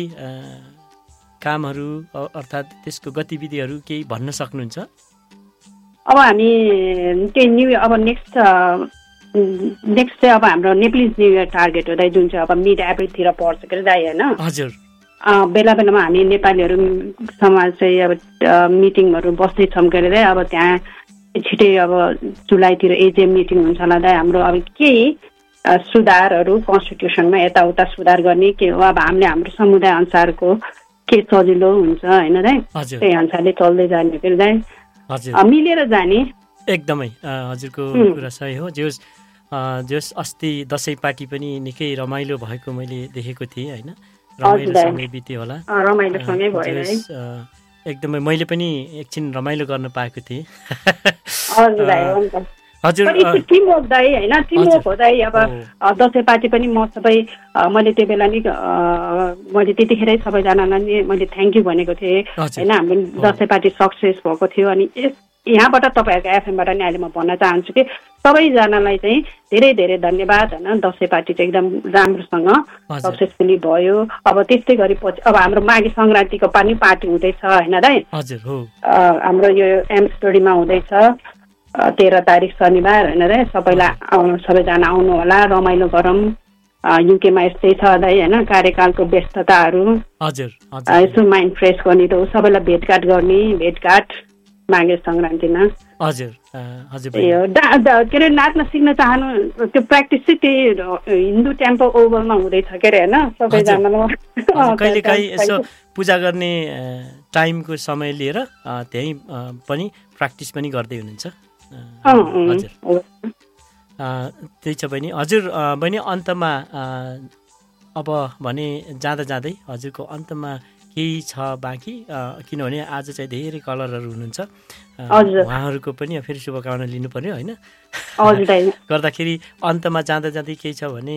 कामहरू अर्थात् त्यसको गतिविधिहरू केही भन्न सक्नुहुन्छ? अब हामी त्यही न्यु अब नेक्स्ट नेक्स्ट चाहिँ अब हाम्रो नेप्लिज न्यु इयर टार्गेट हो दाइ जुन चाहिँ अब मिड एप्रिलतिर पर्छ के दाइ होइन? हजुर। बेला बेलामा हामी नेपालीहरू समाज चाहिँ अब मिटिङहरू बस्दैछौँ के अरे अब त्यहाँ छिटै अब जुलाईतिर एजिएम मिटिङ हुन्छ होला दाइ हाम्रो अब केही सुधारहरू कन्स्टिट्युसनमा यताउता सुधार गर्ने के हो? अब हामीले हाम्रो समुदाय अनुसारको के सजिलो हुन्छ होइन दाइ? त्यही अनुसारले चल्दै जाने फेरि दाइ? मिलेर जाने। एकदमै हजुरको कुरा सही हो। जोस् जोस् अस्ति दसैँ पार्टी पनि निकै रमाइलो भएको मैले देखेको थिएँ होइन? रमाइलो समय बित्यो होला। रमाइलो समय भयो एकदमै मैले पनि एकछिन रमाइलो गर्न पाएको थिएँ। हजुर टिमवर्क होइन? टिमवर्क हो दाइ अब दसैँ पार्टी पनि म सबै मैले त्यो बेला नि मैले त्यतिखेरै सबैजनालाई नि मैले थ्याङ्क यू भनेको थिएँ। होइन? हाम्रो दसैँ पार्टी सक्सेस भएको थियो अनि यहाँबाट तपाईँहरूको एफएमबाट नि अहिले म भन्न चाहन्छु कि सबैजनालाई चाहिँ धेरै धेरै धन्यवाद होइन। दसैँ पार्टी चाहिँ एकदम राम्रोसँग सक्सेसफुली भयो। अब त्यस्तै गरी पछि अब हाम्रो माघे सङ्क्रान्तिको पनि पार्टी हुँदैछ होइन दाइ? हाम्रो यो एम स्टोरीमा हुँदैछ। तेह्र तारिक शनिबार होइन रे सबैलाई सबैजना आउनु होला रमाइलो गरौँ। युकेमा यस्तै छ दाइ होइन? कार्यकालको व्यस्तताहरू। यसो माइन्ड फ्रेस गर्ने त सबैलाई भेटघाट गर्ने भेटघाट। माघे सङ्क्रान्तिमा। हजुर हजुर के अरे नाच्न सिक्न चाहनु त्यो प्र्याक्टिस चाहिँ त्यही हिन्दू टेम्पल ओभरमा हुँदैछ के अरे होइन? सबैजना यसो पूजा गर्ने टाइमको समय लिएर त्यहीँ पनि प्र्याक्टिस पनि गर्दै हुनुहुन्छ। हजुर। त्यही छ बहिनी। हजुर बहिनी अन्तमा अब भने जाँदा जाँदै हजुरको अन्तमा केही छ बाँकी किनभने आज चाहिँ धेरै कलरहरू हुनुहुन्छ। उहाँहरूको पनि फेरि शुभकामना लिनु पर्यो होइन गर्दाखेरि अन्तमा जाँदा जाँदै केही छ भने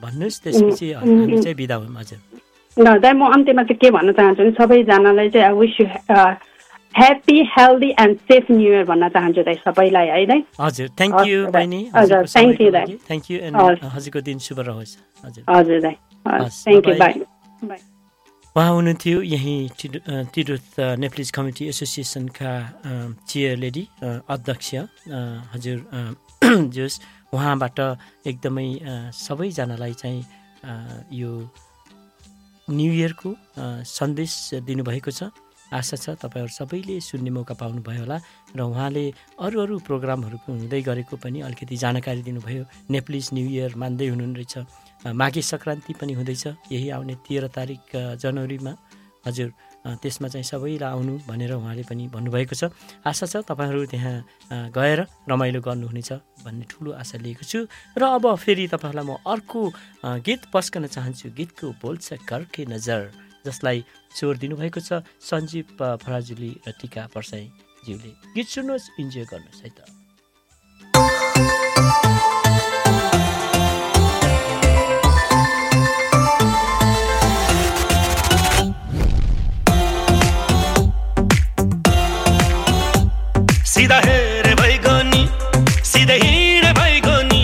भन्नुहोस् त्यसपछि हामी चाहिँ बिदा हौँ हजुर। दाइ म अन्त्यमा चाहिँ के भन्न चाहन्छु भने सबैजनालाई चाहिँ I wish you happy healthy and safe new year भन्न चाहन्छु दाइ सबैलाई है दाइ? हजुर थ्याङ्क यू बहिनी हजुर थ्याङ्क यू दाइ। थ्याङ्क यू एन्ड हजुरको दिन शुभ रहोस् हजुर। हजुर दाइ। थ्याङ्क यू बाई बाई उहाँ हुनुहुन्थ्यो यहीँ तिरुत नेप्लिज कमिटी एसोसिएसनका चेयर लेडी अध्यक्ष हजुर जोस्। उहाँबाट एकदमै सबैजनालाई चाहिँ यो न्यु इयरको सन्देश दिनुभएको छ। आशा छ तपाईँहरू सबैले सुन्ने मौका पाउनुभयो होला र उहाँले अरू अरू प्रोग्रामहरू हुँदै गरेको पनि अलिकति जानकारी दिनुभयो। नेप्लिज न्यु इयर मान्दै हुनुहुनेछ माघे सङ्क्रान्ति पनि हुँदैछ। यही आउने तेह्र तारिक जनवरीमा। हजुर त्यसमा चाहिँ सबैलाई आउनु भनेर उहाँले पनि भन्नुभएको छ। आशा छ तपाईँहरू त्यहाँ गएर रमाइलो गर्नुहुनेछ भन्ने ठुलो आशा लिएको छु। र अब फेरि तपाईँहरूलाई म अर्को गीत पस्कन चाहन्छु। गीतको बोल छ कर्के नजर जसलाई स्वर दिनुभएको छ। सञ्जीव फराजुली र टिका पर्साईज्यूले। गीत सुन्नुहोस् इन्जोय गर्नुहोस् है त। सिधा हेरे भइगयो नि सिधै हिँडे भइगयो नि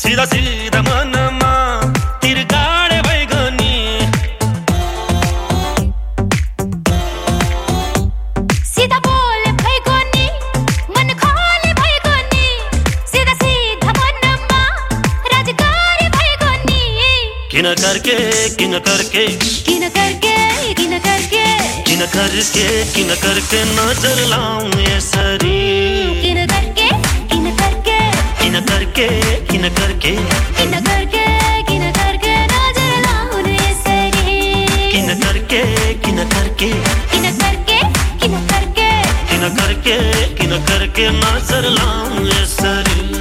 सिधा सिधा करके किन करके? किन करके किन करके? किन करके किन करके नज़र लाउँ यसरी किन करके किन करके? किन करके किन करके? किन करके किन करके नज़र लाउनु यसरी किन करके किन करके? किन करके किन करके? किन करके किन करके नज़र लाउँ यसरी यस्तो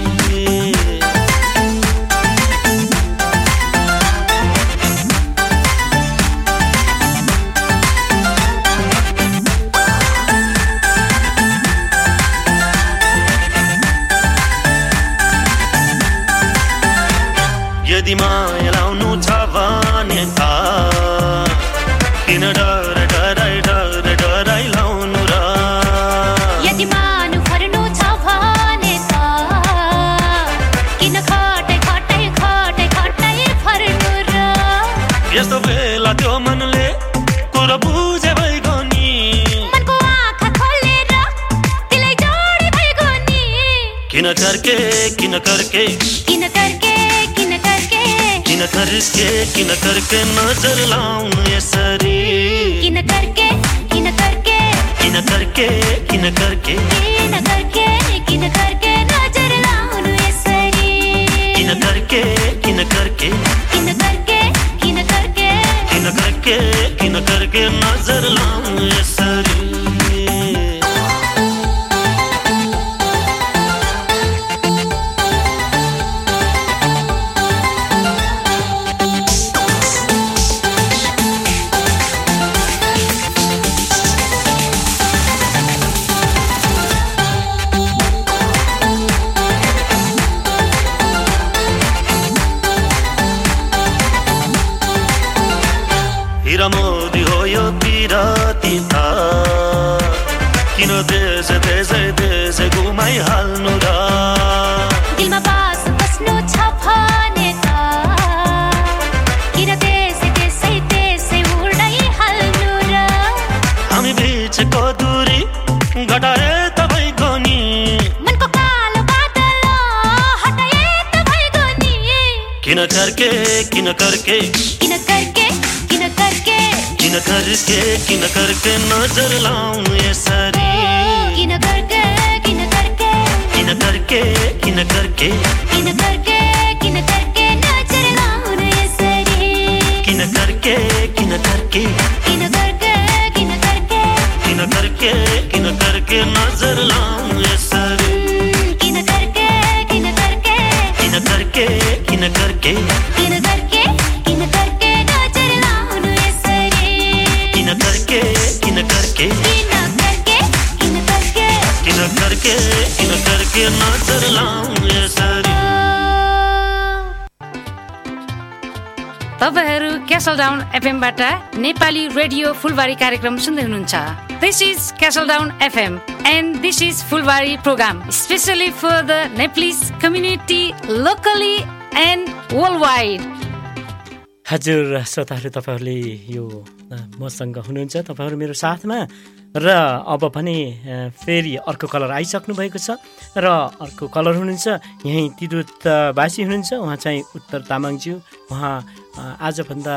किन करके किन करके नजर लाउनु यसरी किन करके किन करके किन करके किन करके किन करके किन करके नजर लाउनु यसरी किन करके किन करके किन करके किन करके किन करके किन करके नजर लाउनु यसरी हिरा एफएमबाट नेपाली रेडियो फुलबारी कार्यक्रम सुन्दै हुनुहुन्छ। This is castle down FM and this is Phulbari programme specially for the Nepalese community locally and world wide हजुर श्रोताहरू तपाईँहरूले यो मसँग हुनुहुन्छ। तपाईँहरू मेरो साथमा र अब अ, फेरि अर्को कलर आइसक्नु भएको छ र अर्को कलर हुनुहुन्छ। यहीँ तिरुतवासी हुनुहुन्छ। उहाँ चाहिँ उत्तर तामाङज्यू। उहाँ आजभन्दा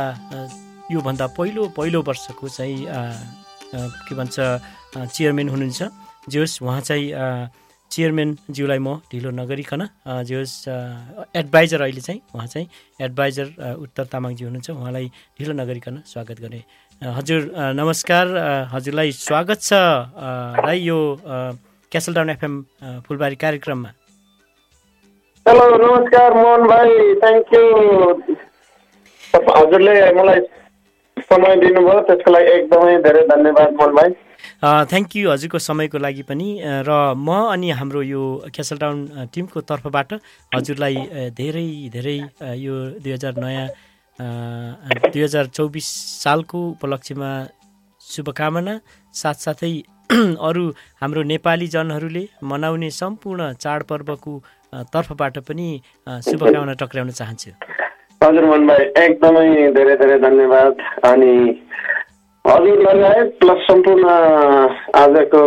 योभन्दा पहिलो पहिलो वर्षको चाहिँ के भन्छ अ, चेयरम्यान हुनुहुन्छ। जे होस् उहाँ चाहिँ चेयरम्यानज्यूलाई म ढिलो नगरिकन जे होस् एडभाइजर अहिले चाहिँ उहाँ चाहिँ एडभाइजर उत्तर तामाङजी हुनुहुन्छ। उहाँलाई ढिलो नगरिकन स्वागत गर्ने। अ, हजुर नमस्कार हजुरलाई स्वागत छ राई यो क्यासल डाउन एफएम फुलबारी कार्यक्रममा। हेलो नमस्कार मोहन भाइ थ्याङ्क यू। हजुरले मलाई समय दिनुभयो त्यसको लागि एकदमै धेरै धन्यवाद मोहन थ्याङ्क यू हजुरको समयको लागि पनि। र म अनि हाम्रो यो क्यासल टाउन अ, टिमको तर्फबाट हजुरलाई धेरै धेरै यो दुई हजार नयाँ दुई हजार चौबिस सालको उपलक्ष्यमा शुभकामना। साथसाथै अरू हाम्रो नेपाली जनहरूले मनाउने सम्पूर्ण चाडपर्वको तर्फबाट पनि शुभकामना टक्राउन चाहन्छु। हजुर मोहन भाइ एकदमै धेरै धेरै धन्यवाद। अनि हजुर लगायत प्लस सम्पूर्ण आजको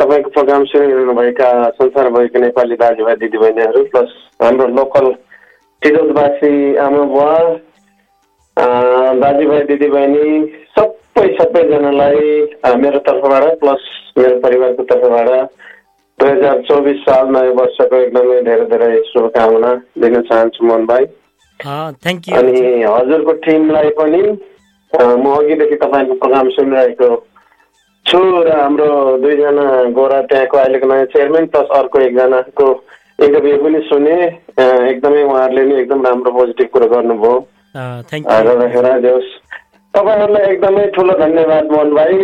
तपाईँको प्रोग्राम सुनिरहनुभएका संसारभरिका नेपाली दाजुभाइ दिदीबहिनीहरू प्लस हाम्रो लोकल तिरौतवासी आमा बुवा दाजुभाइ दिदीबहिनी सबै सबैजनालाई मेरो तर्फबाट प्लस मेरो परिवारको तर्फबाट दुई हजार चौबिस साल नयाँ वर्षको एकदमै धेरै धेरै शुभकामना दिन चाहन्छु मोहन भाइ यू अनि हजुरको टिमलाई पनि म अघिदेखि तपाईँको प्रोग्राम सुनिरहेको छु र हाम्रो दुईजना गोरा त्यहाँको अहिलेको नयाँ चेयरम्यान प्लस अर्को एकजनाको इन्टरभ्यू पनि सुने। एकदमै उहाँहरूले नि एकदम राम्रो पोजिटिभ कुरो गर्नुभयो। थ्याङ्क होस् तपाईँहरूलाई एकदमै ठुलो धन्यवाद मोहन भाइ।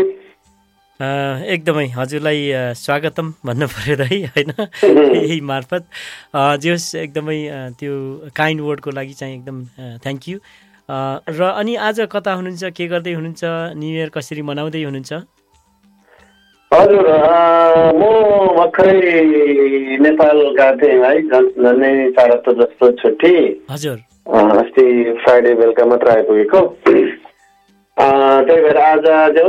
एकदमै हजुरलाई स्वागतम भन्नु पऱ्यो त है होइन? यही मार्फत। जे होस् एकदमै त्यो काइन्ड वर्डको लागि चाहिँ एकदम थ्याङ्क यू र अनि आज कता हुनुहुन्छ के गर्दै हुनुहुन्छ न्यु इयर कसरी मनाउँदै हुनुहुन्छ? हजुर म भर्खरै नेपाल गएको थिएँ है झन् झन्डै चार हप्ता जस्तो छुट्टी। हजुर। अस्ति फ्राइडे बेलुका मात्र आइपुगेको। त्यही भएर आज जे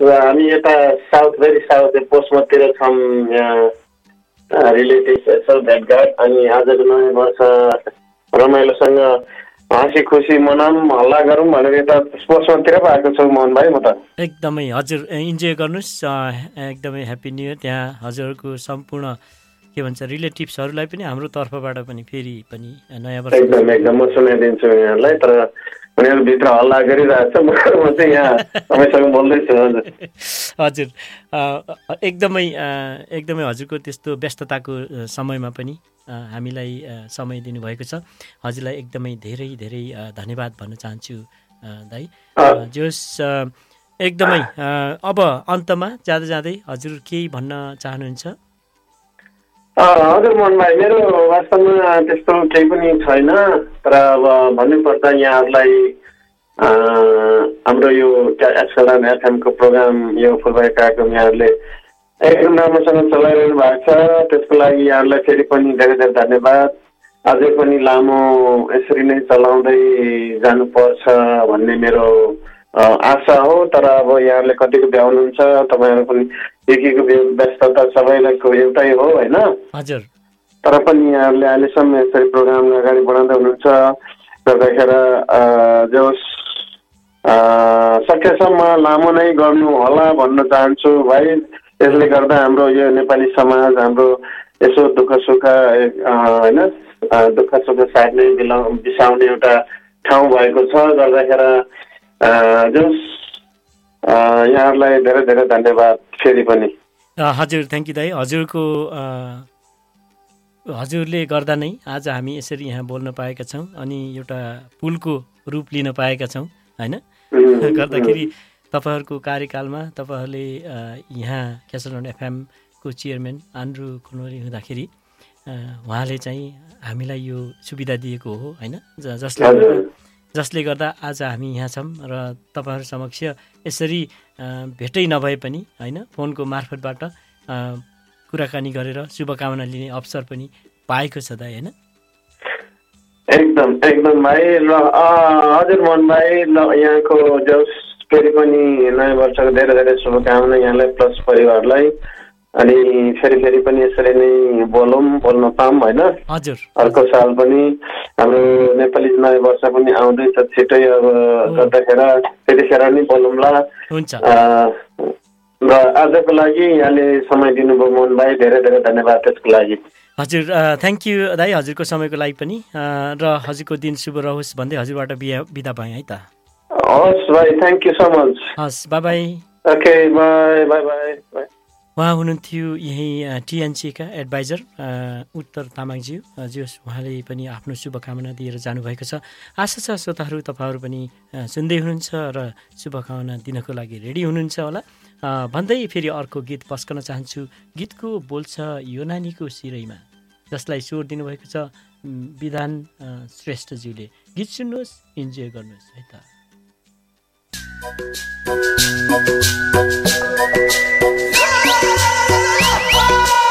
होस् हामी यता साउथ भेरी साउथ पोस्टमतिर छौँ यहाँ रिलेटिभ यसो भेटघाट अनि आजको नयाँ वर्ष रमाइलोसँग हाँसी खुसी मनाऊँ हल्ला गरौँ भनेर यता पोस्टमतिर पो आएको छु मोहन भाइ म त। एकदमै हजुर इन्जोय गर्नुहोस् एकदमै ह्याप्पी न्यु इयर त्यहाँ हजुरहरूको सम्पूर्ण के भन्छ रिलेटिभ्सहरूलाई पनि हाम्रो तर्फबाट पनि फेरि पनि नयाँ वर्ष एकदम एकदम म सुनाइदिन्छु यहाँलाई तर उनीहरू भित्र हल्ला गरिरहेको छ म चाहिँ यहाँ तपाईँसँग बोल्दैछु हजुर। एकदमै एकदमै हजुरको त्यस्तो व्यस्तताको समयमा पनि हामीलाई समय दिनुभएको छ। हजुरलाई एकदमै धेरै धेरै धन्यवाद भन्न चाहन्छु अ, जोस् एकदमै अब अन्तमा जाँदै जाँदै हजुर केही भन्न चाहनुहुन्छ? हजुर मोहन भाइ मेरो वास्तवमा त्यस्तो केही पनि छैन तर अब भन्नुपर्दा यहाँहरूलाई हाम्रो यो एसएलएन एफएमको प्रोग्राम यो फुलबारी कार्यक्रम यहाँहरूले एकदम राम्रोसँग चलाइरहनु भएको छ। त्यसको लागि यहाँहरूलाई फेरि पनि धेरै धेरै धन्यवाद। अझै पनि लामो यसरी नै चलाउँदै जानुपर्छ भन्ने मेरो आशा हो। तर अब यहाँहरूले कतिको भ्याउनुहुन्छ तपाईँहरू पनि व्य- व्यस्तता सबैको एउटै हो होइन हजुर तर पनि यहाँहरूले अहिलेसम्म यसरी प्रोग्राम अगाडि बढाउँदै हुनुहुन्छ गर्दाखेरि अँ, सकेसम्म लामो नै गर्नु होला भन्न चाहन्छु भाइ यसले गर्दा हाम्रो यो नेपाली समाज हाम्रो यसो दुःख सुख होइन दुःख सुख साट्ने बिला बिसाउने एउटा ठाउँ भएको छ गर्दाखेरि अँ, यहाँहरूलाई धेरै धेरै धन्यवाद फेरि पनि। हजुर थ्याङ्क यू दाई। हजुरको हजुरले गर्दा नै आज हामी यसरी यहाँ बोल्न पाएका छौँ अनि एउटा पुलको रूप लिन पाएका छौँ होइन? गर्दाखेरि तपाईँहरूको कार्यकालमा तपाईँहरूले यहाँ क्यासलन एफएमको चेयरम्यान आन्द्रु खुनवरी हुँदाखेरि उहाँले चाहिँ हामीलाई यो सुविधा दिएको हो होइन? जसले जसले गर्दा आज हामी यहाँ छौँ र तपाईँहरू समक्ष यसरी भेटै नभए पनि होइन फोनको मार्फतबाट कुराकानी गरेर शुभकामना लिने अवसर पनि पाएको छ दाइ होइन? एकदम एकदम भाइ अँ, हजुर मोहन भाइ ल यहाँको जस फेरि पनि नयाँ वर्षको धेरै धेरै शुभकामना यहाँलाई प्लस परिवारलाई। अनि फेरि फेरि पनि यसरी नै बोलौँ बोल्न पाऊँ होइन? हजुर। अर्को साल पनि हाम्रो नेपाली नयाँ वर्ष पनि आउँदैछ छिटै अब गर्दाखेरि त्यतिखेर नि बोलौँला। र आजको लागि यहाँले समय दिनुभयो मोहन भाइ धेरै धेरै धन्यवाद त्यसको लागि। हजुर थ्याङ्क यू दाइ हजुरको समयको लागि पनि। र हजुरको दिन शुभ रहोस् भन्दै हजुरबाट बिहा बिदा भएँ है त। हस् भाइ थ्याङ्क यू सो मच हस् bye okay bye bye bye bye उहाँ हुनुहुन्थ्यो यहीँ टिएनसीका एडभाइजर उत्तर तामाङज्यू। जो उहाँले पनि आफ्नो शुभकामना दिएर जानुभएको छ। आशा छ श्रोताहरू तपाईँहरू पनि सुन्दै हुनुहुन्छ र शुभकामना दिनको लागि रेडी हुनुहुन्छ होला। भन्दै फेरि अर्को गीत पस्कन चाहन्छु। गीतको बोल छ यो नानीको सिरैमा जसलाई स्वर दिनुभएको छ विधान श्रेष्ठज्यूले। गीत सुन्नुहोस् इन्जोय गर्नुहोस् है त। やった!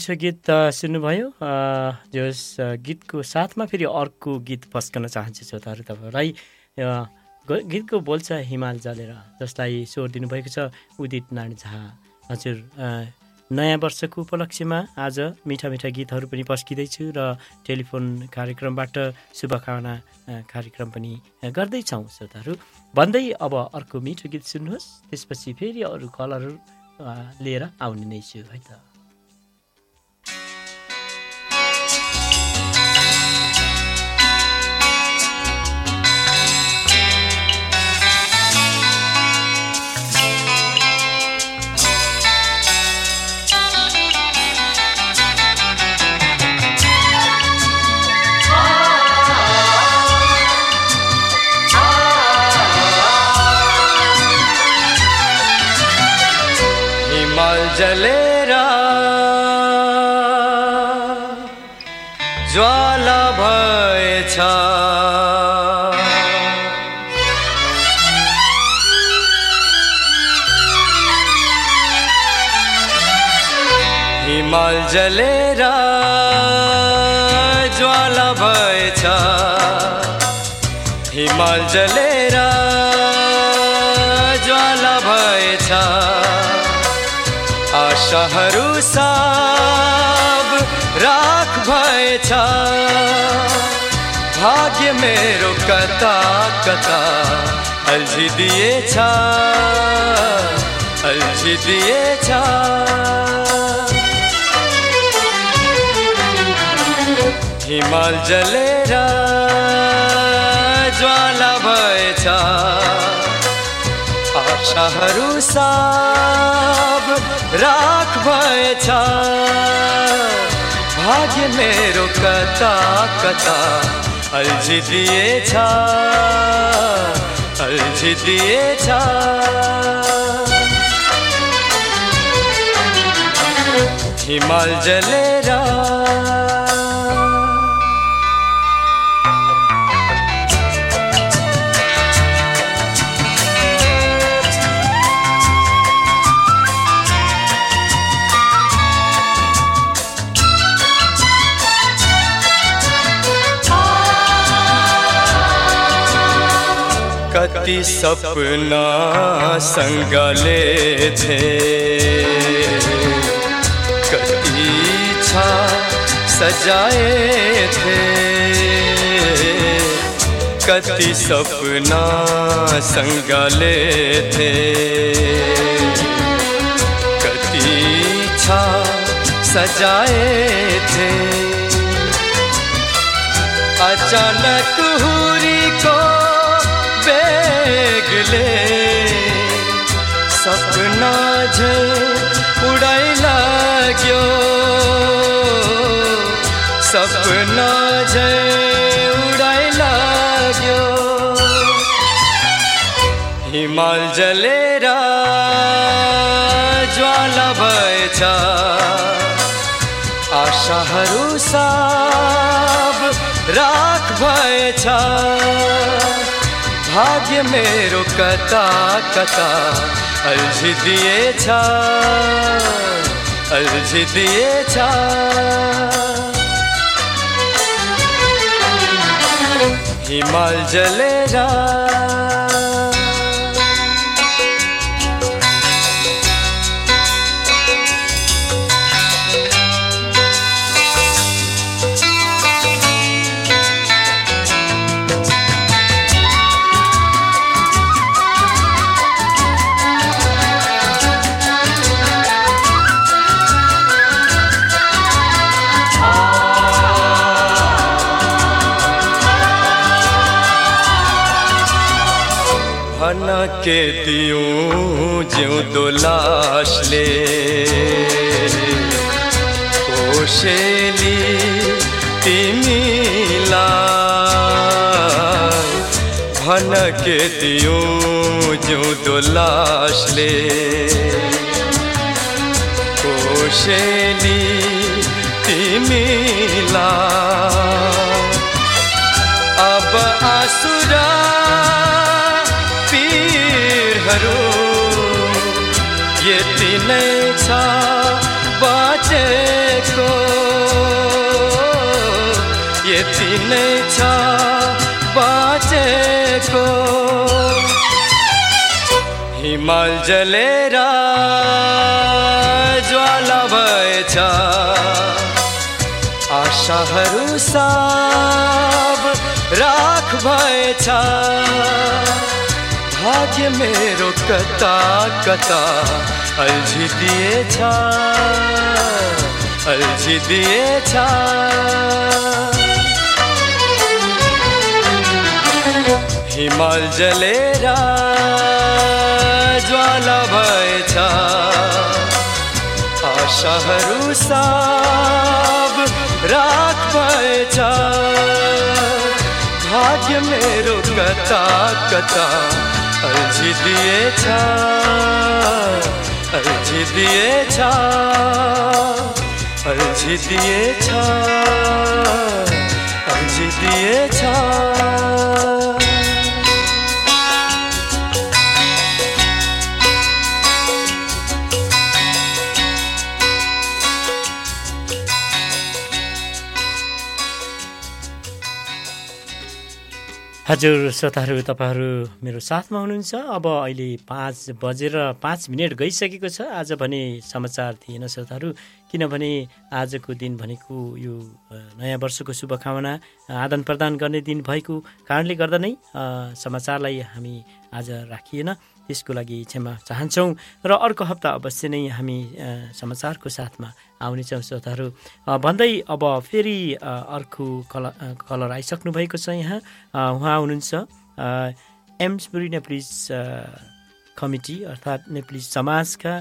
मिठो गीत सुन्नुभयो अ, गीतको साथमा फेरि अर्को गीत पस्कन चाहन्छु श्रोताहरू ग- गीतको बोल छ हिमाल जलेर जसलाई स्वर दिनुभएको छ उदित नारायण झा। हजुर नयाँ वर्षको उपलक्ष्यमा आज मिठा मिठा गीतहरू पनि पस्किँदैछु र टेलिफोन कार्यक्रमबाट शुभकामना कार्यक्रम पनि गर्दैछौँ श्रोताहरू। भन्दै अब अर्को मिठो गीत सुन्नुहोस् त्यसपछि फेरि अरू कलरहरू लिएर आउने नै छु है त। जलेर ज्वाला भएछ। हिमाल जलेर ज्वाला भएछ। हिमाल जलेर आशाहरू सब राख भएछ भाग्य मेरो कता कता अल्झिदिएछ अल्झिदिएछ हिमाल जलेर ज्वाला भएछ। आशाहरू सब राख भएछ भाग्य मेरो कता कता अल्झिदिएछ अल्झिदिएछ हिमाल जलेर कति सपना संगले थे। कति इच्छा सजाए थे। कति सपना संगले थे। कति इच्छा सजाए थे। अचानक हुरी सपना झे उड़ाई लाग्यो। सपना झे उड़ाई लाग्यो। हिमाल जलेर ज्वाला भएछ आशाहरू सब राख भएछ भाग्य मेरो कता कता अल्झिदिएछ अल्झिदिएछ हिमाल जलेर लासले कोसेली तिमीलाई भन के दिउँ जिउँदो लासले कोसेली हिमाल जलेर ज्वाला भएछ आशाहरू सब, राख भएछ भाग्य मेरो कता कता अल्झिदिएछ अल्झिदिएछ हिमाल जलेर भएछ आशाहरू सब राख भएछ भाग्य मेरो कता कता अल्झिदिएछ। अल्झिदिएछ। अल्झिदिएछ। अल्झिदिएछ। हजुर श्रोताहरू तपाईँहरू मेरो साथमा हुनुहुन्छ। अब अहिले पाँच बजेर पाँच मिनट गइसकेको छ। आज भने समाचार थिएन श्रोताहरू किनभने आजको दिन भनेको यो नयाँ वर्षको शुभकामना आदान प्रदान गर्ने दिन भएको कारणले गर्दा नै समाचारलाई हामी आज राखिएन। त्यसको लागि क्षमा चाहन्छौँ र अर्को हप्ता अवश्य नै हामी समाचारको साथमा आउनेछौँ श्रोताहरू। भन्दै अब फेरि अर्को कलर कलर आइसक्नु भएको छ यहाँ। उहाँ हुनुहुन्छ अ, एम्सबुरी नेप्लिज कमिटी अर्थात् नेप्लिज समाजका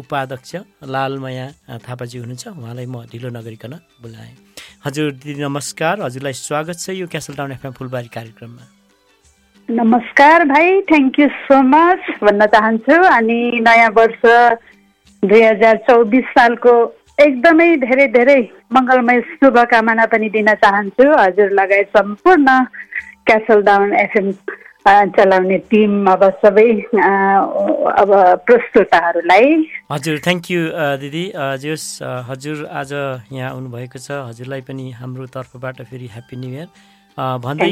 उपाध्यक्ष लालमाया थापाजी हुनुहुन्छ। उहाँलाई म ढिलो नगरिकन बोलाएँ। हजुर दिदी नमस्कार। हजुरलाई स्वागत छ यो क्यासल टाउन एफएम फुलबारी कार्यक्रममा। नमस्कार भाइ थ्याङ्क यू सो मच भन्न चाहन्छु। अनि नयाँ वर्ष दुई हजार चौबिस सालको एकदमै धेरै धेरै मङ्गलमय शुभकामना पनि दिन चाहन्छु। हजुर लगायत सम्पूर्ण क्यासल डाउन एफएम चलाउने टिम अब सबै अब प्रस्तुताहरूलाई। हजुर थ्याङ्क यू दिदी। हजुर आज यहाँ आउनुभएको छ। हजुरलाई पनि हाम्रो तर्फबाट फेरि ह्याप्पी न्यु इयर भन्दै.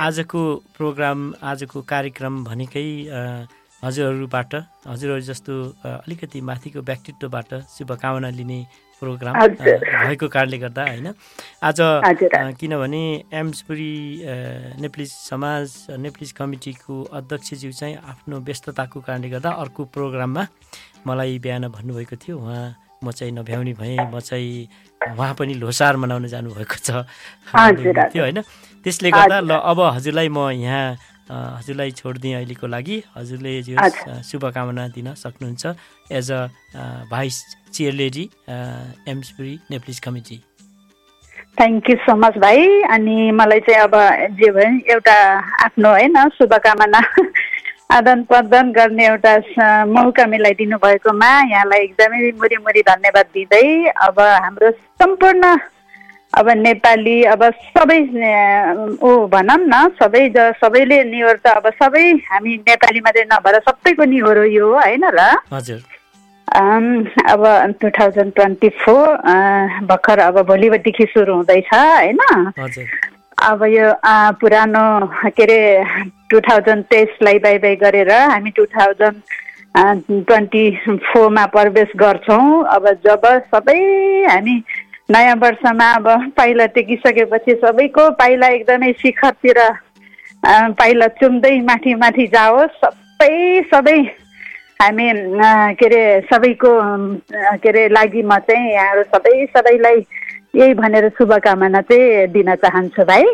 आजको प्रोग्राम आजको कार्यक्रम भनेकै हजुरहरूबाट हजुरहरू जस्तो अलिकति माथिको व्यक्तित्वबाट शुभकामना लिने प्रोग्राम। भएको कारणले गर्दा होइन आज किनभने एम्सपुरी नेप्लिज समाज नेप्लिज कमिटीको अध्यक्षज्यू चाहिँ आफ्नो व्यस्तताको कारणले गर्दा अर्को प्रोग्राममा मलाई बिहान भन्नुभएको थियो उहाँ म चाहिँ नभ्याउने भएँ म चाहिँ उहाँ पनि लोसार मनाउन जानुभएको छ। थियो होइन। त्यसले गर्दा ल। अब हजुरलाई म यहाँ हजुरलाई छोडिदिएँ अहिलेको लागि। हजुरले। अ, शुभकामना दिन सक्नुहुन्छ। As a vice chair lady Amesbury Nepalese committee. Thank you so much भाइ। अनि मलाई चाहिँ अब जे भयो एउटा आफ्नो होइन शुभकामना। आदान प्रदान गर्ने एउटा मौका मिलाइदिनु भएकोमा यहाँलाई एकदमै मुरी मुरी धन्यवाद दिँदै अब हाम्रो सम्पूर्ण अब नेपाली अब सबै ऊ भनौँ न सबै ज सबैले निहोर त अब सबै हामी नेपाली मात्रै नभएर सबैको निहोर हो यो होइन र हजुर। अब टु थाउजन्ड ट्वेन्टी फोर भर्खर अब भोलिदेखि सुरु हुँदैछ होइन? अब यो पुरानो के अरे टु थाउजन्ड तेइसलाई बाई बाई गरेर हामी टु थाउजन्ड ट्वेन्टी फोरमा प्रवेश गर्छौँ। अब जब सबै हामी नयाँ वर्षमा अब पाइला टेकिसकेपछि सबैको पाइला एकदमै शिखरतिर पाइला चुम्दै माथि माथि जाओस्। सबै सबै हामी के अरे सबैको के अरे लागि म चाहिँ यहाँहरू सबै सबैलाई यही भनेर शुभकामना चाहिँ दिन चाहन्छु भाइ।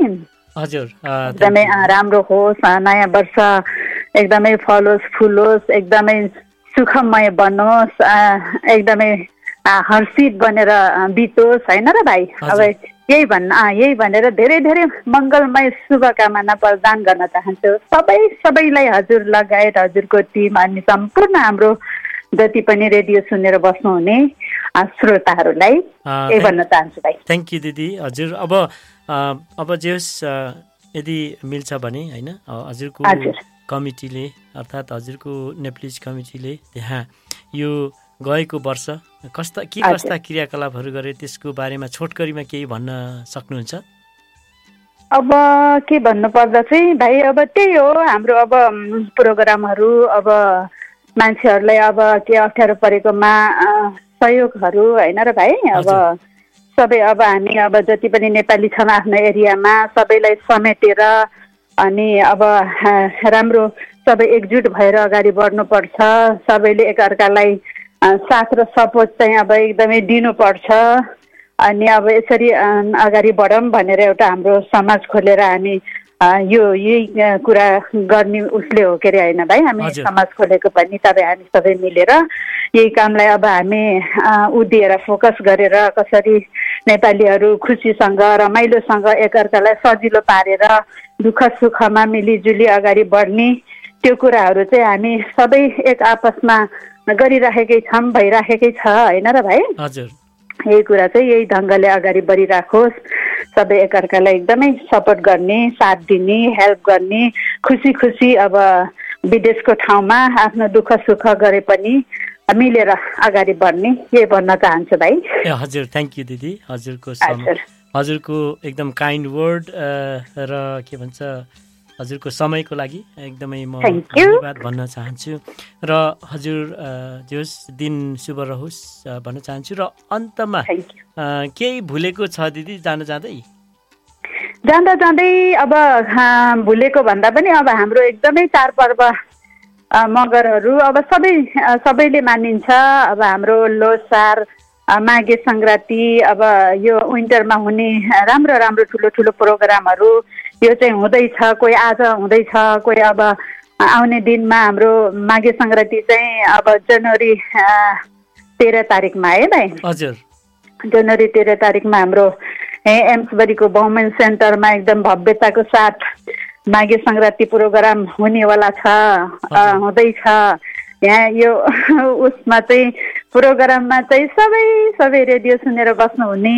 हजुर एकदमै राम्रो होस् नयाँ वर्ष एकदमै फलोस् फुलोस् एकदमै सुखमय बनोस् एकदमै हर्षित बनेर बितोस् होइन र भाइ? अब यही भन्न अ, यही भनेर धेरै धेरै मङ्गलमय शुभकामना प्रदान गर्न चाहन्छु। सबै सबैलाई हजुर लगायत हजुरको टिम अनि सम्पूर्ण हाम्रो जति पनि रेडियो सुनेर बस्नुहुने श्रोताहरूलाई भन्न चाहन्छु भाइ थ्याङ्क यू दिदी हजुर अब अब जे होस् यदि मिल्छ भने होइन हजुरको हजुर। कमिटीले अर्थात् हजुरको नेप्लिज कमिटीले त्यहाँ यो गएको वर्ष कस्ता के। कस्ता क्रियाकलापहरू गरे त्यसको बारेमा छोटकरीमा केही भन्न सक्नुहुन्छ अब के भन्नुपर्दा चाहिँ भाइ अब त्यही हो हाम्रो अब प्रोग्रामहरू अब मान्छेहरूलाई अब के अप्ठ्यारो परेकोमा सहयोगहरू होइन र भाइ? अब सबै अब हामी अब जति पनि नेपाली छन् आफ्नो एरियामा सबैलाई समेटेर अनि अब राम्रो सबै एकजुट भएर अगाडि बढ्नुपर्छ। सबैले एकअर्कालाई साथ र सपोर्ट चाहिँ अब एकदमै दिनुपर्छ। अनि अब यसरी अगाडि बढौँ भनेर एउटा हाम्रो समाज खोलेर हामी यो यही कुरा गर्ने उसले हो के अरे होइन भाइ? हामी। समाज खोलेको पनि तपाईँ हामी सबै मिलेर यही कामलाई अब हामी उदिएर फोकस गरेर कसरी नेपालीहरू खुसीसँग रमाइलोसँग एकअर्कालाई सजिलो पारेर दुःख सुखमा मिलिजुली अगाडि बढ्ने त्यो कुराहरू चाहिँ हामी सबै एक आपसमा गरिराखेकै छौँ भइराखेकै छ होइन र भाइ? हजुर। यही कुरा चाहिँ यही ढङ्गले अगाडि बढिराखोस् सबै एकअर्कालाई एकदमै सपोर्ट गर्ने साथ दिने हेल्प गर्ने खुसी खुसी अब विदेशको ठाउँमा आफ्नो दुःख सुख गरे पनि मिलेर अगाडि बढ्ने यही भन्न चाहन्छु भाइ ए हजुर थ्याङ्क यू दिदी हजुरको। हजुरको एकदम काइन्ड वर्ड र के भन्छ हजुरको समयको लागि एकदमै म. धन्यवाद भन्न चाहन्छु। र हजुर अ, जे होस् दिन शुभ रहोस् भन्न चाहन्छु। र अन्तमा केही भुलेको छ दिदी जान जाँदै? जाँदा जाँदै अब भुलेको भन्दा पनि अब हाम्रो एकदमै चाडपर्व मगरहरू अब सबै सबैले मानिन्छ। अब हाम्रो लोसार माघे सङ्क्रान्ति अब यो विन्टरमा हुने राम्रो राम्रो ठुलो ठुलो प्रोग्रामहरू यो चाहिँ हुँदैछ कोही आज हुँदैछ कोही अब आउने दिनमा हाम्रो माघे सङ्क्रान्ति चाहिँ अब जनवरी तेह्र तारिकमा है भाइ? हजुर। जनवरी तेह्र तारिकमा हाम्रो एम्सबरीको बहुमेन सेन्टरमा एकदम भव्यताको साथ माघे सङ्क्रान्ति प्रोग्राम हुनेवाला छ हुँदैछ। यहाँ यो उसमा चाहिँ प्रोग्राममा चाहिँ सबै सबै रेडियो सुनेर बस्नुहुने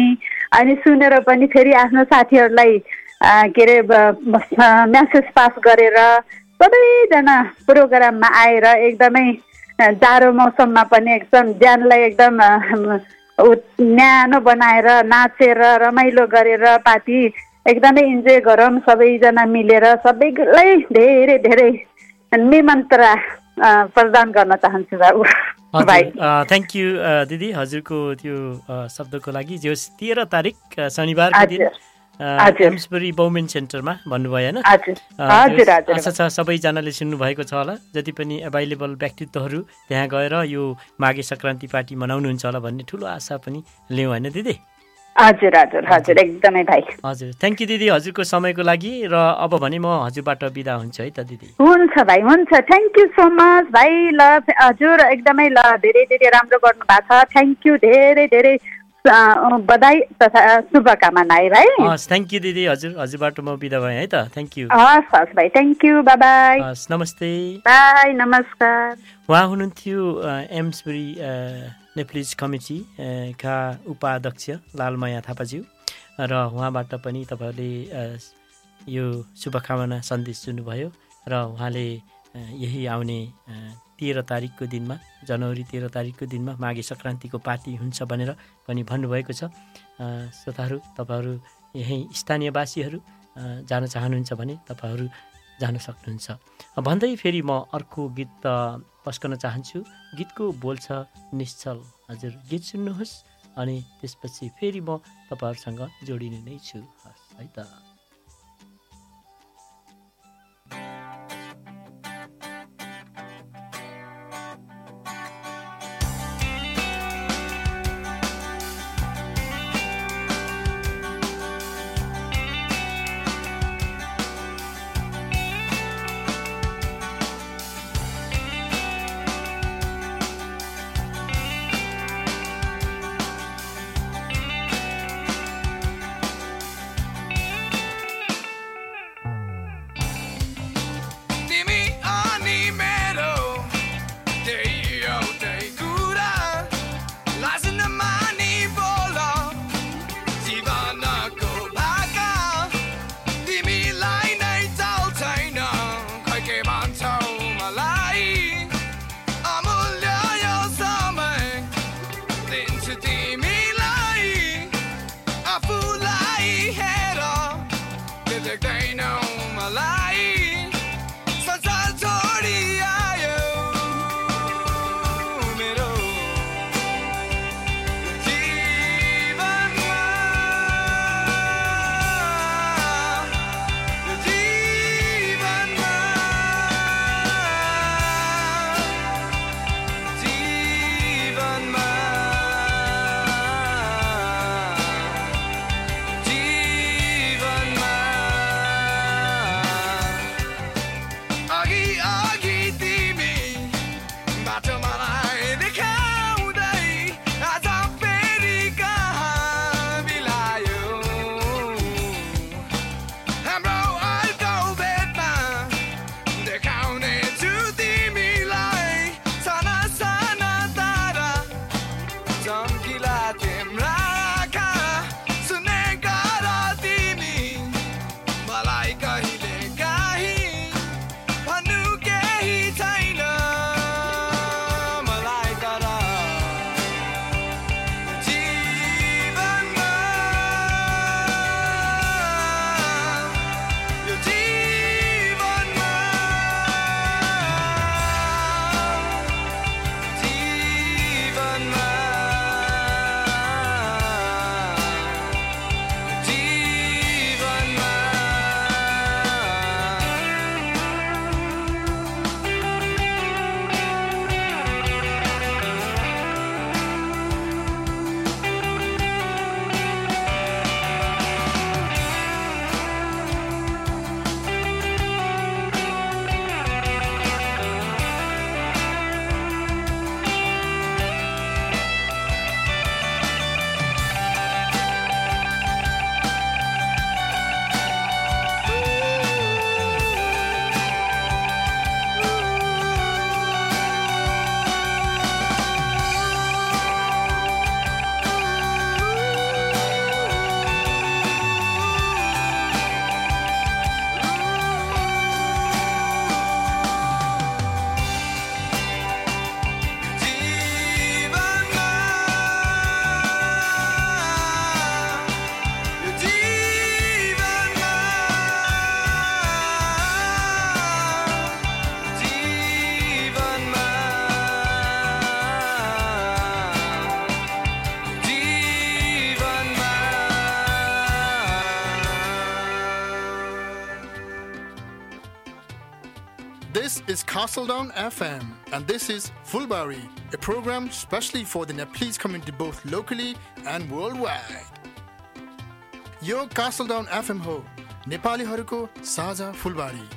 अनि सुनेर पनि फेरि आफ्नो साथीहरूलाई के अरे म्यासेज पास गरेर सबैजना प्रोग्राममा आएर एकदमै जाडो मौसममा पनि एकदम ज्यानलाई एकदम न्यानो बनाएर नाचेर रमाइलो गरेर पार्टी एकदमै इन्जोय गरौँ सबैजना मिलेर सबैलाई धेरै धेरै निमन्त्रणा प्रदान गर्न चाहन्छु बाबु थ्याङ्क यू दिदी हजुरको त्यो शब्दको लागि जो तेह्र तारिक शनिबारको दिन। एम्सबरी बहुमेन सेन्टरमा भन्नुभयो होइन? आशा छ सबैजनाले सुन्नुभएको छ होला। जति पनि एभाइलेबल व्यक्तित्वहरू त्यहाँ गएर यो माघे सङ्क्रान्ति पार्टी मनाउनुहुन्छ होला भन्ने ठुलो आशा पनि लिउँ होइन दिदी? हजुर हजुर हजुर एकदमै भाइ। हजुर थ्याङ्क यू दिदी हजुरको समयको लागि र अब भने म हजुरबाट बिदा हुन्छु है त दिदी। हुन्छ भाइ हुन्छ। थ्याङ्क यू सो मच भाइ ल हजुर एकदमै ल धेरै धेरै राम्रो गर्नु भएको छ। थ्याङ्क यू धेरै धेरै। बधाई तथा शुभकामना है हस् थ्याङ्क यू दिदी। हजुर हजुरबाट म बिदा भएँ है त। थ्याङ्क यू हस् हस् भाइ। थ्याङ्क यू बाई बाई हस् नमस्ते। बाई नमस्कार। उहाँ हुनुहुन्थ्यो एम्सबरी नेप्लिज कमिटी का उपाध्यक्ष लालमाया थापाज्यू। र उहाँबाट पनि तपाईँहरूले यो शुभकामना सन्देश दिनुभयो। र उहाँले यही आउने तेह्र तारिकको दिनमा जनवरी तेह्र तारिकको दिनमा माघे सङ्क्रान्तिको पार्टी हुन्छ भनेर पनि भन्नुभएको छ। श्रोताहरू तपाईँहरू यहीँ स्थानीयवासीहरू जान चाहनुहुन्छ भने तपाईँहरू जान सक्नुहुन्छ। भन्दै फेरि म अर्को गीत अ, पस्कन चाहन्छु। गीतको बोल छ निश्चल। हजुर गीत सुन्नुहोस् अनि त्यसपछि फेरि म तपाईँहरूसँग जोडिने नै छु। है त। Castledown FM, and this is Fulbari, a program specially for the Nepalese community both locally and worldwide. यो कासलडाउन एफएम हो नेपालीहरूको साझा फुलबारी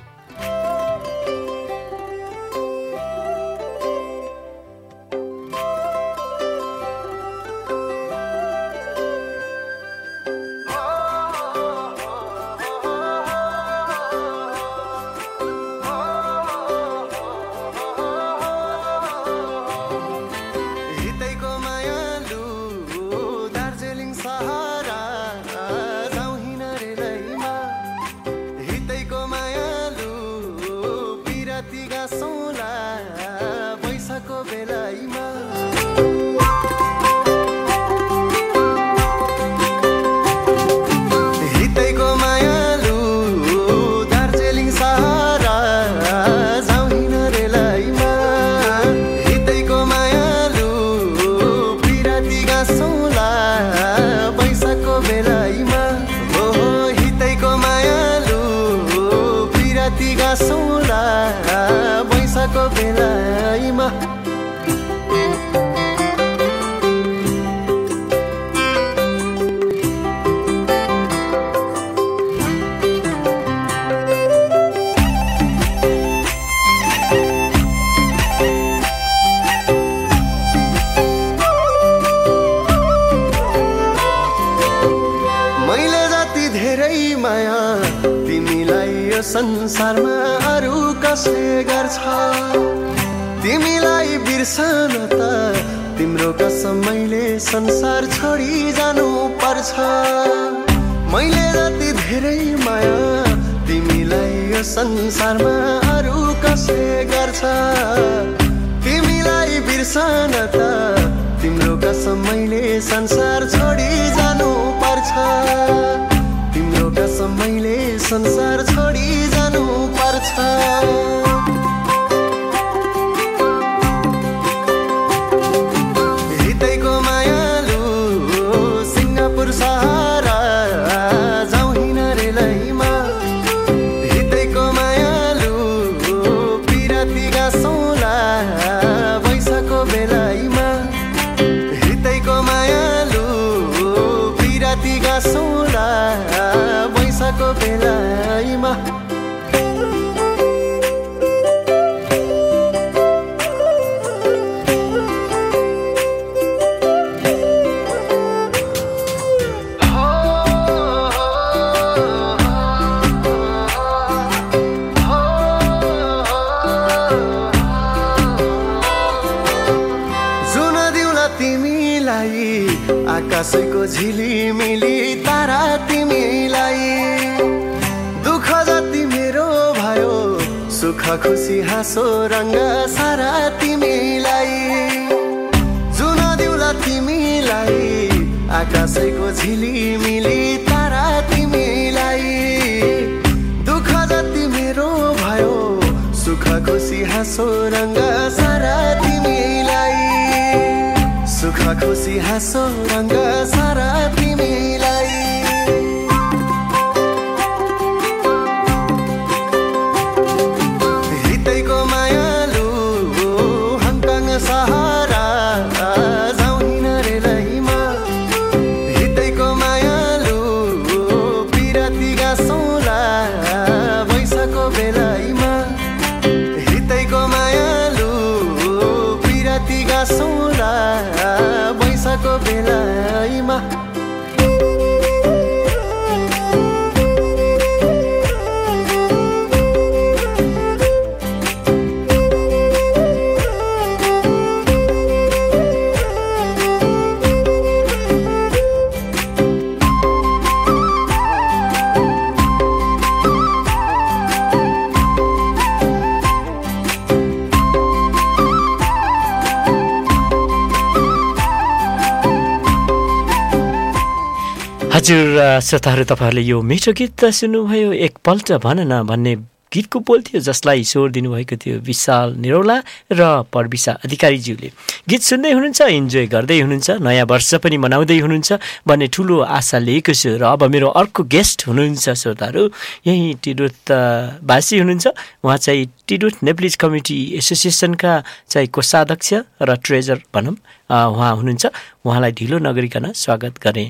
श्रोताहरू तपाईँहरूले यो मिठो गीत सुन्नुभयो। एकपल्ट भन न भन्ने गीतको बोल थियो जसलाई स्वर दिनुभएको थियो विशाल निरौला र परविसा अधिकारीज्यूले। गीत सुन्दै हुनुहुन्छ इन्जोय गर्दै हुनुहुन्छ नयाँ वर्ष पनि मनाउँदै हुनुहुन्छ भन्ने ठुलो आशा लिएको छु। र अब मेरो अर्को गेस्ट हुनुहुन्छ श्रोताहरू यहीँ टिडोत अ, वासी हुनुहुन्छ। उहाँ चाहिँ टिडोत नेप्लिज कमिटी एसोसिएसनका चाहिँ कोषाध्यक्ष र ट्रेजर भनौँ उहाँ हुनुहुन्छ। उहाँलाई ढिलो नगरिकन स्वागत गरेँ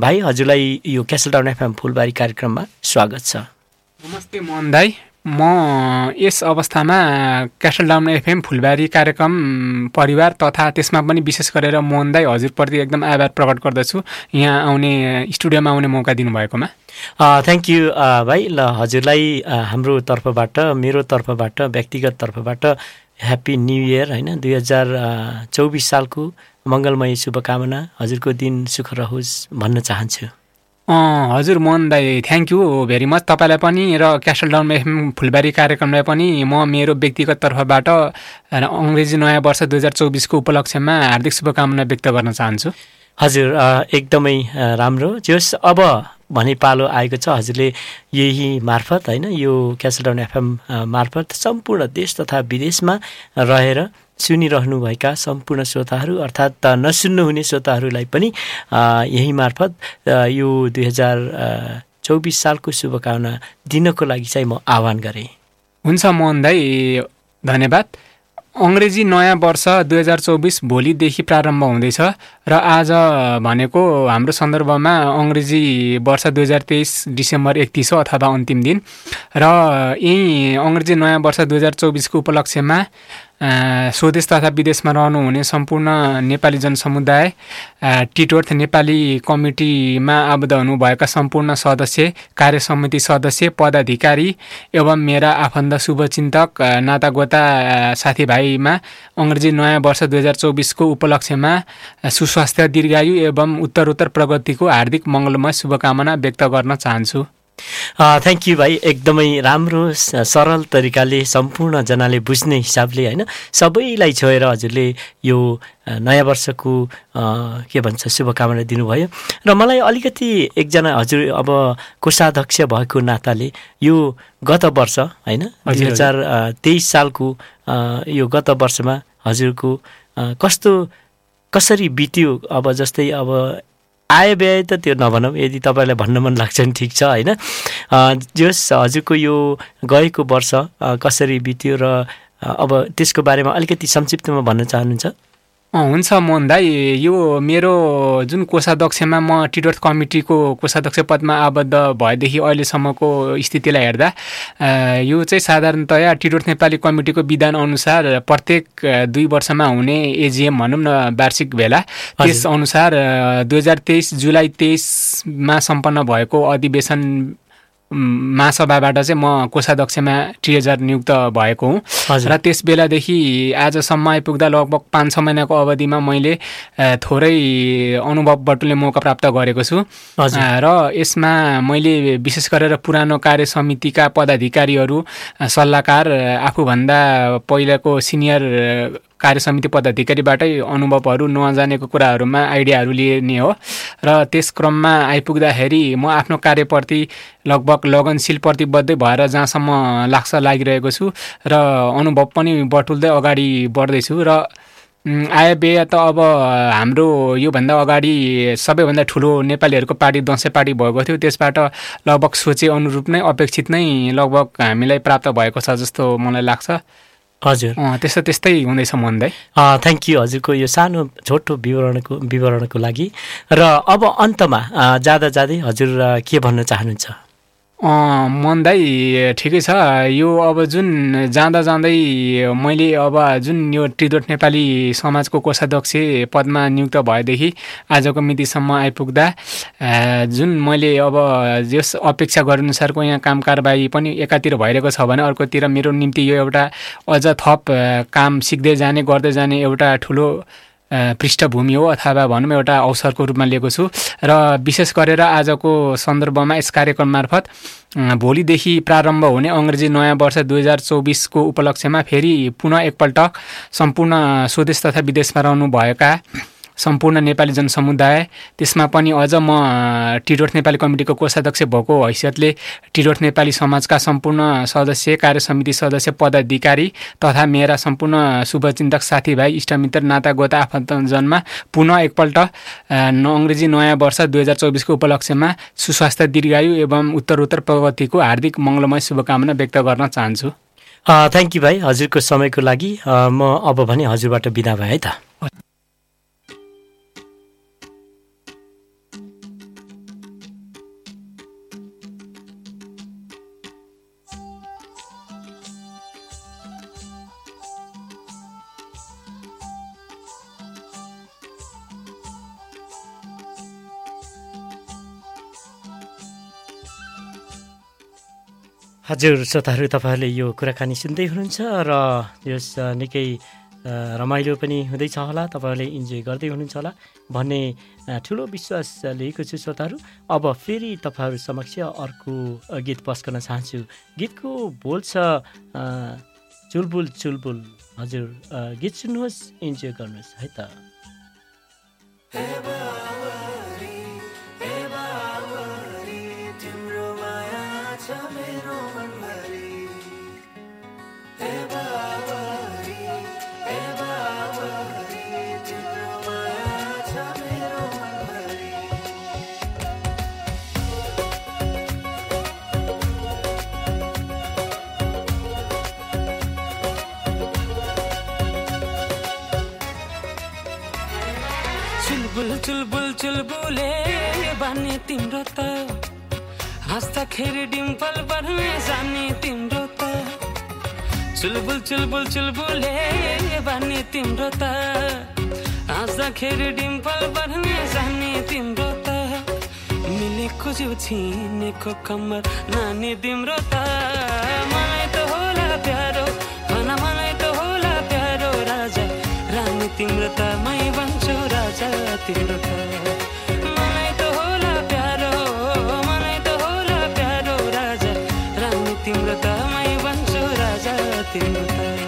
भाइ हजुरलाई यो क्यासल टाउन एफएम फुलबारी कार्यक्रममा स्वागत छ। नमस्ते मोहन दाई। म यस अवस्थामा क्यासल डाउन एफएम फुलबारी कार्यक्रम परिवार तथा त्यसमा पनि विशेष गरेर मोहन दाई हजुरप्रति एकदम आभार प्रकट गर्दछु। यहाँ आउने स्टुडियोमा आउने मौका दिनुभएकोमा। थ्याङ्क यू भाइ। ल हजुरलाई हाम्रो तर्फबाट मेरो तर्फबाट व्यक्तिगत तर्फबाट ह्याप्पी न्यु इयर होइन? दुई हजार चौबिस सालको मङ्गलमय शुभकामना। हजुरको दिन सुख रहोस् भन्न चाहन्छु। हजुर मोहन दाई थ्याङ्क यू भेरी मच तपाईँलाई पनि र क्यासल डाउन एफएम फुलबारी कार्यक्रमलाई पनि म मेरो व्यक्तिगत तर्फबाट अङ्ग्रेजी नयाँ वर्ष दुई हजार चौबिसको उपलक्ष्यमा हार्दिक शुभकामना व्यक्त गर्न चाहन्छु। हजुर एकदमै राम्रो। जस अब भने पालो आएको छ हजुरले यही मार्फत होइन यो क्यासलडाउन एफएम अ, मार्फत सम्पूर्ण देश तथा विदेशमा रहेर सुनिरहनुभएका सम्पूर्ण श्रोताहरू अर्थात् नसुन्नुहुने श्रोताहरूलाई पनि यही मार्फत यो दुई हजार चौबिस सालको शुभकामना दिनको लागि चाहिँ म आह्वान गरेँ। हुन्छ मोहन दाई धन्यवाद। अङ्ग्रेजी नयाँ वर्ष दुई हजार चौबिस भोलिदेखि प्रारम्भ हुँदैछ र आज भनेको हाम्रो सन्दर्भमा अङ्ग्रेजी वर्ष दुई हजार तेइस डिसेम्बर एकतिस हो अथवा अन्तिम दिन र यही अङ्ग्रेजी नयाँ वर्ष दुई हजार चौबिसको उपलक्ष्यमा स्वदेश तथा विदेशमा रहनुहुने सम्पूर्ण नेपाली जनसमुदाय टिटोर्थ नेपाली कमिटीमा आबद्ध हुनुभएका सम्पूर्ण सदस्य कार्य समिति सदस्य पदाधिकारी एवं मेरा आफन्त शुभचिन्तक नातागोता साथीभाइमा अङ्ग्रेजी नयाँ वर्ष दुई हजार चौबिसको उपलक्ष्यमा सुस्वास्थ्य दीर्घायु एवं उत्तरोत्तर प्रगतिको हार्दिक मङ्गलमय शुभकामना व्यक्त गर्न चाहन्छु। थ्याङ्क यू भाइ एकदमै राम्रो सरल तरिकाले सम्पूर्णजनाले बुझ्ने हिसाबले होइन? सबैलाई छोएर हजुरले यो नयाँ वर्षको के भन्छ शुभकामना दिनुभयो। र मलाई अलिकति एकजना हजुर अब कोषाध्यक्ष भएको नाताले यो गत वर्ष होइन? दुई हजुर। तेइस सालको यो गत वर्षमा हजुरको कस्तो कसरी बित्यो? अब जस्तै अब आय व्यय त त्यो नभनौँ यदि तपाईँलाई भन्न मन लाग्छ भने ठिक छ होइन? जस हजुरको यो गएको वर्ष कसरी बित्यो र अब त्यसको बारेमा अलिकति संक्षिप्तमा भन्न चाहनुहुन्छ? हुन्छ मोहन दाई यो मेरो जुन कोषाध्यक्षमा म टिडोर्थ कमिटीको कोषाध्यक्ष पदमा आबद्ध भएदेखि अहिलेसम्मको स्थितिलाई हेर्दा यो चाहिँ साधारणतया टिडोर्थ नेपाली कमिटीको विधान अनुसार प्रत्येक दुई वर्षमा हुने एजिएम भनौँ न वार्षिक भेला। त्यस अनुसार दुई हजार तेइस जुलाई तेइसमा सम्पन्न भएको अधिवेशन महासभाबाट चाहिँ म कोषाध्यक्षमा ट्रेजर नियुक्त भएको हुँ। हजुर। र त्यस बेलादेखि आजसम्म आइपुग्दा लगभग पाँच छ महिनाको अवधिमा मैले थोरै अनुभव बटुल्ने मौका प्राप्त गरेको छु। र यसमा मैले विशेष गरेर पुरानो कार्य समितिका पदाधिकारीहरू सल्लाहकार आफूभन्दा पहिलाको सिनियर कार्य समिति पदाधिकारीबाटै अनुभवहरू नजानेको कुराहरूमा आइडियाहरू लिने हो। र त्यस क्रममा आइपुग्दाखेरि म आफ्नो कार्यप्रति लगभग लगनशील प्रतिबद्धै भएर जहाँसम्म लाग्छ लागिरहेको छु र अनुभव पनि बटुल्दै अगाडि बढ्दैछु र आय व्यय त अब हाम्रो योभन्दा अगाडि सबैभन्दा ठुलो नेपालीहरूको पार्टी दसैँ पार्टी भएको थियो। त्यसबाट लगभग सोचे अनुरूप नै अपेक्षित नै लगभग हामीलाई प्राप्त भएको छ जस्तो मलाई लाग्छ। हजुर। त्यस्तो त्यस्तै हुँदैछ मन दाइ थ्याङ्क यू हजुरको यो सानो छोटो विवरणको विवरणको लागि। र अब अन्तमा जाँदा जाँदै हजुर के भन्न चाहनुहुन्छ? मन दाइ ठिकै छ। यो अब जुन जाँदा जाँदै मैले अब जुन यो टिदोट नेपाली समाजको कोषाध्यक्ष पदमा नियुक्त भएदेखि आजको मितिसम्म आइपुग्दा जुन मैले अब यस अपेक्षा गरेअनुसारको यहाँ काम कारबाही पनि एकातिर भइरहेको छ भने अर्कोतिर मेरो निम्ति यो एउटा अझ थप काम सिक्दै जाने गर्दै जाने एउटा ठुलो पृष्ठभूमि हो अथवा भनौँ एउटा अवसरको रूपमा लिएको छु। र विशेष गरेर आजको सन्दर्भमा यस कार्यक्रम मार्फत भोलिदेखि प्रारम्भ हुने अङ्ग्रेजी नयाँ वर्ष दुई हजार चौबिसको उपलक्ष्यमा फेरि पुनः एकपल्ट सम्पूर्ण स्वदेश तथा विदेशमा रहनुभएका सम्पूर्ण नेपाली जनसमुदाय त्यसमा पनि अझ म टिडोर्थ नेपाली कमिटीको कोषाध्यक्ष भएको हैसियतले टिडोर्थ नेपाली समाजका सम्पूर्ण सदस्य कार्य समिति सदस्य पदाधिकारी तथा मेरा सम्पूर्ण शुभचिन्तक साथीभाइ इष्टमित्र नातागोता आफन्तजनमा पुनः एकपल्ट अङ्ग्रेजी नयाँ वर्ष दुई हजार चौबिसको उपलक्ष्यमा सुस्वास्थ्य दीर्घायु एवं उत्तरोत्तर प्रगतिको हार्दिक मङ्गलमय शुभकामना व्यक्त गर्न चाहन्छु। थ्याङ्क यू भाइ हजुरको समयको लागि। म अब भने हजुरबाट बिदा भएँ है त। हजुर श्रोताहरू तपाईँहरूले यो कुराकानी सुन्दै हुनुहुन्छ र यस निकै रमाइलो पनि हुँदैछ होला। तपाईँहरूले इन्जोय गर्दै हुनुहुन्छ होला भन्ने ठुलो विश्वास लिएको छु श्रोताहरू। अब फेरि तपाईँहरू समक्ष अर्को गीत पस गर्न चाहन्छु। गीतको बोल छ चुलबुल चुलबुल। हजुर गीत सुन्नुहोस् इन्जोय गर्नुहोस् है त। बुलचुल बुलचुल बुले बानी तिम्रो त। हाँस्दाखेरि डिम्पल बढ्ने जाने तिम्रो त। चुलबुल चुलबुल चुलबुले बानी तिम्रो त। हाँस्दाखेरि डिम्पल बढ्ने जाने तिम्रो त। मिलेको जिउ छिनेको कम्मर नानी तिम्रो त। मलाई त होला प्यारो भन मलाई त होला प्यारो राजा रानी तिम्रो त मै राजा तिम्रो मलाई त होला प्यारो मलाई त होला प्यारो राजा। रानी तिम्रो त मै बन्छु राजा तिम्रो त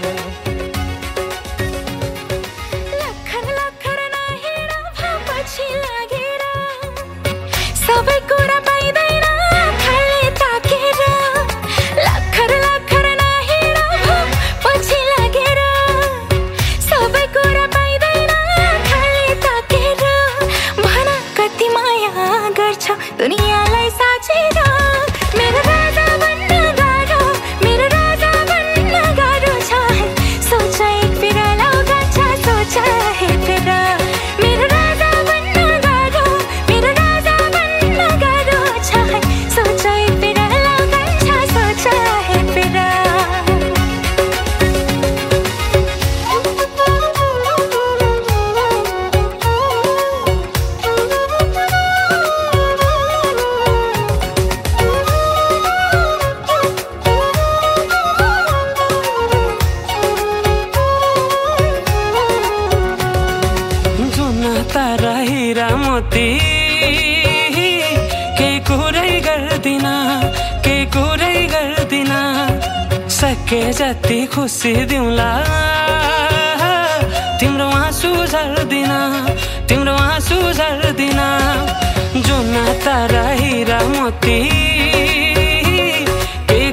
तारा हिरा केही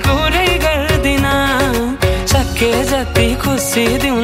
कुरै गर्दिन। सके जति खुसी दिउँला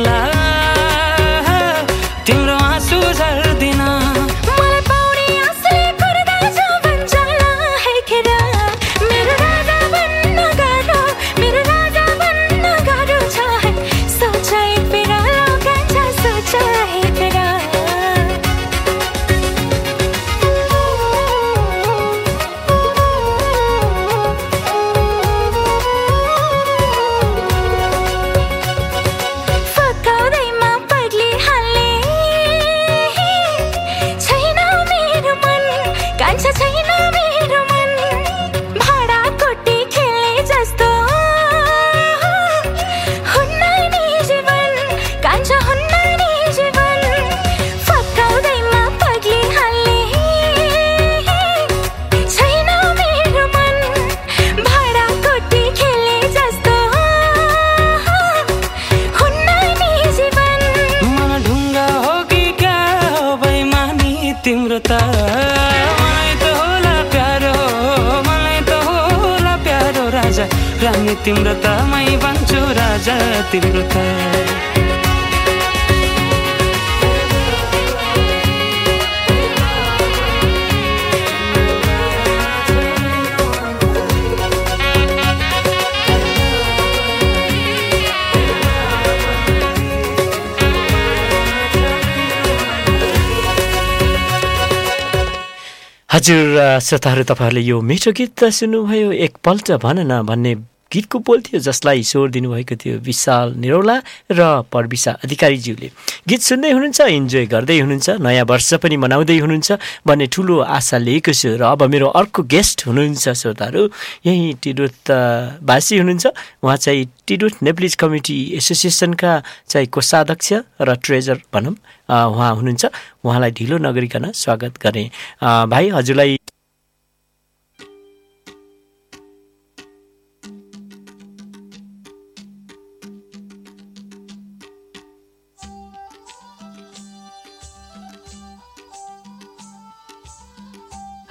हजुर श्रोताहरू तपाईँहरूले यो मिठो गीत त सुन्नुभयो। एकपल्ट भन न भन्ने गीतको बोल थियो जसलाई स्वर दिनुभएको थियो विशाल निरौला र परविसा अधिकारीज्यूले। गीत सुन्दै हुनुहुन्छ इन्जोय गर्दै हुनुहुन्छ नयाँ वर्ष पनि मनाउँदै हुनुहुन्छ भन्ने ठुलो आशा लिएको छु। र अब मेरो अर्को गेस्ट हुनुहुन्छ श्रोताहरू यहीँ टिडोत अ, वासी हुनुहुन्छ। उहाँ चाहिँ टिडोत नेप्लिज कमिटी एसोसिएसनका चाहिँ कोषाध्यक्ष र ट्रेजर भनौँ उहाँ हुनुहुन्छ। उहाँलाई ढिलो नगरिकन स्वागत गरेँ भाइ हजुरलाई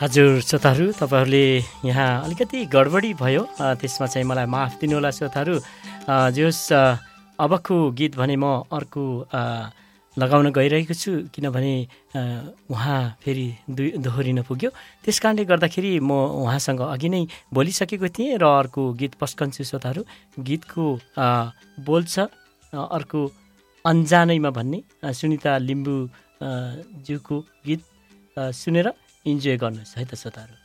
हजुर श्रोताहरू तपाईँहरूले यहाँ अलिकति गडबडी भयो। त्यसमा चाहिँ मलाई माफ दिनुहोला श्रोताहरू। जे होस् अबको गीत भने म अर्को लगाउन गइरहेको छु किनभने उहाँ फेरि दुई दोहोरिन पुग्यो। त्यस कारणले गर्दाखेरि म उहाँसँग अघि नै बोलिसकेको थिएँ र अर्को गीत पस्कन्छु श्रोताहरू। गीतको अ, बोल छ अ, अर्को अन्जानैमा भन्ने सुनिता लिम्बू अ, ज्यूको गीत सुनेर इन्जोय गर्नुहोस् है त श्रोताहरू।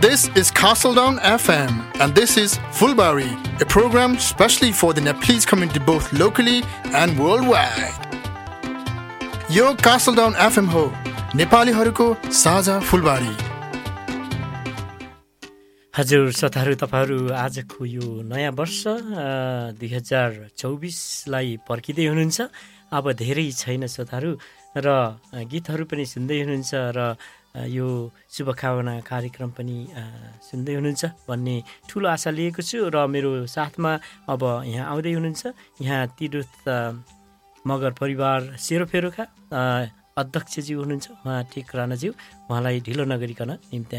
This is Castledown FM, and this is Fulbari, a program specially for the Nepalese community both locally and worldwide. FM हो नेपालीहरूको साझा फुलबारी हजुर श्रोताहरू तपाईँहरू आजको यो नयाँ वर्ष दुई हजार चौबिसलाई पर्खिँदै हुनुहुन्छ अब धेरै छैन श्रोताहरू र अ, गीतहरू पनि सुन्दै हुनुहुन्छ र अ, यो शुभकामना कार्यक्रम पनि सुन्दै हुनुहुन्छ भन्ने ठुलो आशा लिएको छु र मेरो साथमा अब यहाँ आउँदै हुनुहुन्छ। यहाँ तिरुत अ, मगर परिवार सेरोफेरोका अध्यक्षज्यू हुनुहुन्छ उहाँ टेक राणाज्यू। उहाँलाई ढिलो नगरिकन निम्ति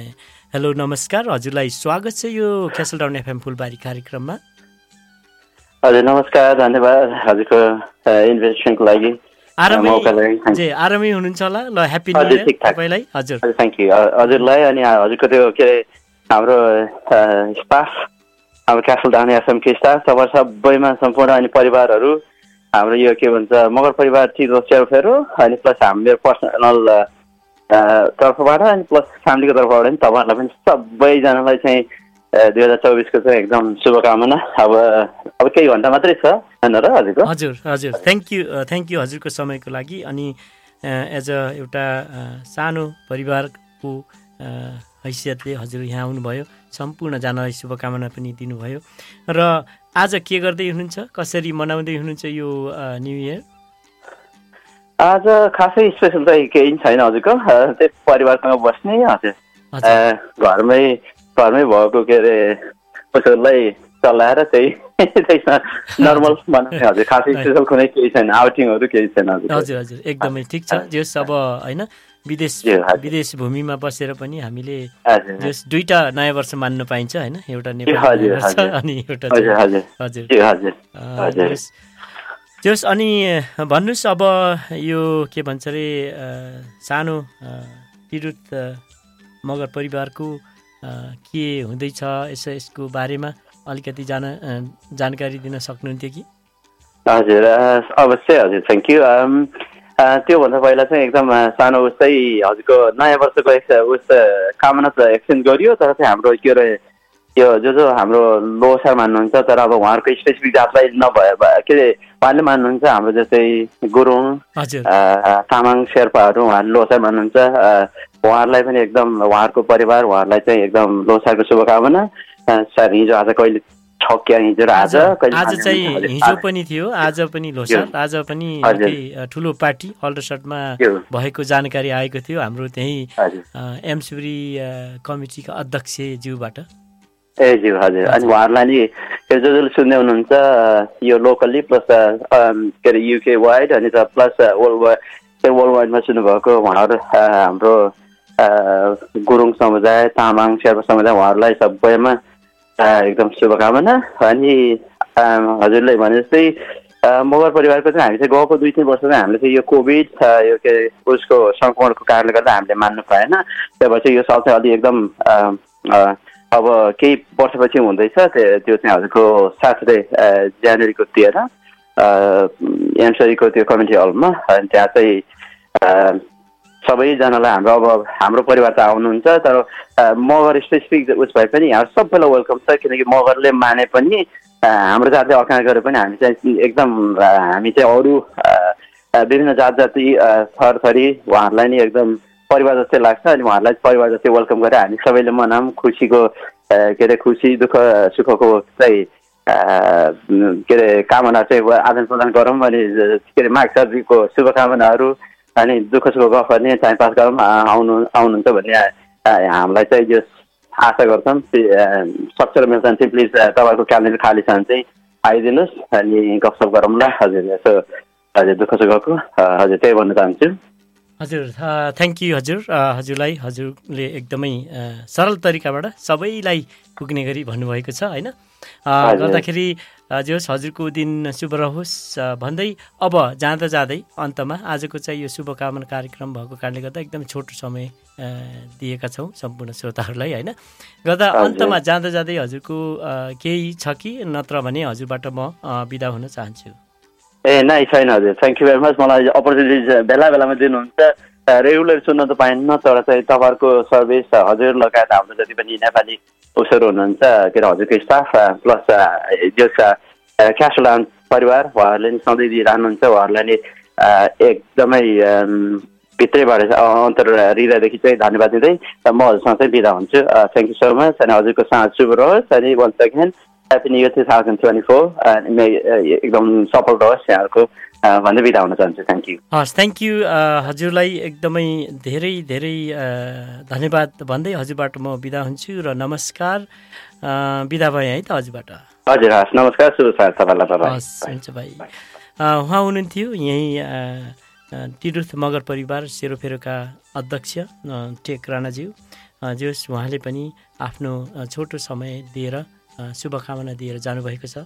हेलो नमस्कार। हजुरलाई स्वागत छ यो क्यासलडाउन एफएम फुलबारी कार्यक्रममा। हजुर नमस्कार। धन्यवाद हजुरको इन्भिटेसनको लागि। आरामै जे आरामै हुनुहुन्छ होला। ल ह्याप्पी न्यु इयर। तपाईँलाई हजुर। थ्याङ्क यू हजुरलाई अनि हजुरको त्यो के अरे हाम्रो स्टाफ हाम्रो क्यासल डाउने एसएमके स्टाफ तपाईँ सबैमा सम्पूर्ण अनि परिवारहरू हाम्रो यो के भन्छ मगर परिवार टिरो सेरोफेरो अनि प्लस हाम्रो मेरो पर्सनल तर्फबाट अनि प्लस फ्यामिलीको तर्फबाट पनि तपाईँहरूलाई पनि सबैजनालाई चाहिँ दुई हजार चौबिसको चाहिँ एकदम शुभकामना। अब अब केही घन्टा मात्रै छ होइन र हजुरको। हजुर हजुर। थ्याङ्क यू थ्याङ्क यू हजुरको समयको लागि। अनि एज अ एउटा अ, सानो परिवारको अ, हैसियतले हजुर यहाँ आउनुभयो। सम्पूर्णजनालाई शुभकामना पनि दिनुभयो। र आज के गर्दै हुनुहुन्छ? कसरी मनाउँदै हुनुहुन्छ यो न्यु इयर आज खासै स्पेसल चाहिँ केही छैन हजुरको। त्यही परिवारसँग बस्ने हजुर। घरमै घरमै भएको के अरे उसहरूलाई चलाएर त्यही त्यसमा नर्मल हजुर। खासै स्पेसल कुनै केही छैन आउटिङहरू केही छैन हजुर। हजुर एकदमै ठिक छ। जस अब होइन विदेश विदेश भूमिमा बसेर पनि हामीले। जस दुईटा नयाँ वर्ष मान्न पाइन्छ होइन? एउटा नेपाली। अनि एउटा हजुर, हजुर। जस- अनि भन्नुहोस् अब यो के भन्छ अरे सानो अ, मगर परिवारको के हुँदैछ यसो यसको बारेमा? अलिकति जान जानकारी दिन सक्नुहुन्थ्यो कि? हजुर अवश्य हजुर थ्याङ्क यू त्योभन्दा पहिला चाहिँ एकदम सानो उस चाहिँ हजुरको नयाँ वर्षको एक उस कामना त एक्सचेन्ज गरियो तर चाहिँ हाम्रो के अरे यो जो जो हाम्रो लोसार मान्नुहुन्छ तर अब उहाँहरूको स्पेसिफिक जातलाई नभए भए- के अरे उहाँले मान्नुहुन्छ हाम्रो जस्तै गुरुङ तामाङ शेर्पाहरू उहाँहरूले लोसार मान्नुहुन्छ उहाँहरूलाई पनि एकदम उहाँहरूको परिवार उहाँहरूलाई चाहिँ एकदम लोसारको शुभकामना। सर हिजो आज कहिले छक्या हिजो र आज आज चाहिँ हिजो पनि थियो आज पनि लोसार आज पनि ठुलो पार्टी अल्डरसटमा यो। भएको जानकारी आएको थियो हाम्रो त्यही एमसिबी कमिटीका अध्यक्षज्यूबाट। ए ज्यू हजुर। अनि उहाँहरूलाई नि यो जो जसले सुन्दै हुनुहुन्छ यो लोकल्ली प्लस के अरे युके वाइड अनि त प्लस वर्ल्ड वाइड वर्ल्ड वाइडमा सुन्नुभएको उहाँहरू हाम्रो गुरुङ समुदाय तामाङ शेर्पा समुदाय उहाँहरूलाई सबैमा एकदम शुभकामना अनि अ, हजुरले भने जस्तै मगर परिवारको चाहिँ हामी चाहिँ गएको दुई तिन वर्ष चाहिँ हामीले चाहिँ यो कोभिड यो के उसको सङ्क्रमणको कारणले गर्दा हामीले मान्नु पाएन। त्यही भएर चाहिँ यो साल चाहिँ अलि एकदम अब केही वर्षपछि हुँदैछ। त्यो चाहिँ हजुरको साथै जनवरीको तेह्र एमसरीको त्यो कम्युनिटी हलमा। अनि त्यहाँ चाहिँ सबैजनालाई हाम्रो अब हाम्रो परिवार त आउनुहुन्छ तर मगर स्पेसिफिक उस भए पनि यहाँ सबैलाई वेलकम छ किनकि मगरले माने पनि हाम्रो जातले अकाङ गरे पनि हामी चाहिँ एकदम हामी चाहिँ अरू विभिन्न जात जाति थरथरी उहाँहरूलाई नि एकदम परिवार जस्तै लाग्छ अनि उहाँहरूलाई परिवार जस्तै वेलकम गरेर हामी सबैले मनाऊँ खुसीको के अरे खुसी दुःख सुखको चाहिँ के अरे कामना चाहिँ आदान प्रदान गरौँ अनि के अरे माघ सर्जीको शुभकामनाहरू अनि दुःख सुख गफ गर्ने टाइम पास गरौँ आउनु आउनुहुन्छ भन्ने हामीलाई चाहिँ यो आशा गर्छौँ सक्छ र मिल्छ भने चाहिँ प्लिज तपाईँको क्यालेन्डर खाली छ भने। चाहिँ आइदिनुहोस् अनि गफसप गरौँला हजुर यसो हजुर दुःख सुखको हजुर त्यही भन्न चाहन्छु हजुर थ्याङ्क यू हजुर। हजुरलाई हजुरले एकदमै सरल तरिकाबाट सबैलाई पुग्ने गरी भन्नुभएको छ होइन। गर्दाखेरि जे होस् हजुरको दिन शुभ रहोस्। भन्दै अब जाँदा जाँदै अन्तमा आजको चाहिँ यो शुभकामना कार्यक्रम भएको कारणले गर्दा एकदम छोटो समय दिएका छौँ सम्पूर्ण श्रोताहरूलाई होइन? गर्दा। अन्तमा जाँदा जाँदै हजुरको केही छ कि नत्र भने हजुरबाट म बिदा हुन चाहन्छु। ए नै छैन हजुर। थ्याङ्क यू भेरी मच मलाई अपर्च्युनिटिज बेला बेलामा दिनुहुन्छ। रेगुलर सुन्न त पाइन्न तर चाहिँ तपाईँहरूको सर्भिस हजुर लगायत हाम्रो जति पनि नेपाली उसहरू हुनुहुन्छ के अरे हजुरको स्टाफ प्लस जस क्यासोलान परिवार उहाँहरूले नि सधैँ दिइरहनुहुन्छ। उहाँहरूलाई नि एकदमै भित्रैबाट अन्तर हृदयदेखि चाहिँ धन्यवाद दिँदै म हजुरसँग चाहिँ बिदा हुन्छु। थ्याङ्क यू सो मच अनि हजुरको साँझ शुभ रहोस्। अनि one second happy new year two thousand twenty four एकदम सफल रहोस् यहाँहरूको अ, भन्दै बिदा हुन चाहन्छु। थ्याङ्क यू हस् थ्याङ्क यू हजुरलाई एकदमै धेरै धेरै अ, धन्यवाद भन्दै हजुरबाट म बिदा हुन्छु र नमस्कार। अ, बिदा भएँ है त हजुरबाट। हजुर हस् नमस्कार शुभ तपाईँलाई हस् हुन्छ भाइ उहाँ हुनुहुन्थ्यो यहीँ तिरुथ मगर परिवार सेरोफेरोका अध्यक्ष टेक राणाज्यू। जोस् उहाँले पनि आफ्नो छोटो समय दिएर शुभकामना दिएर जानुभएको छ।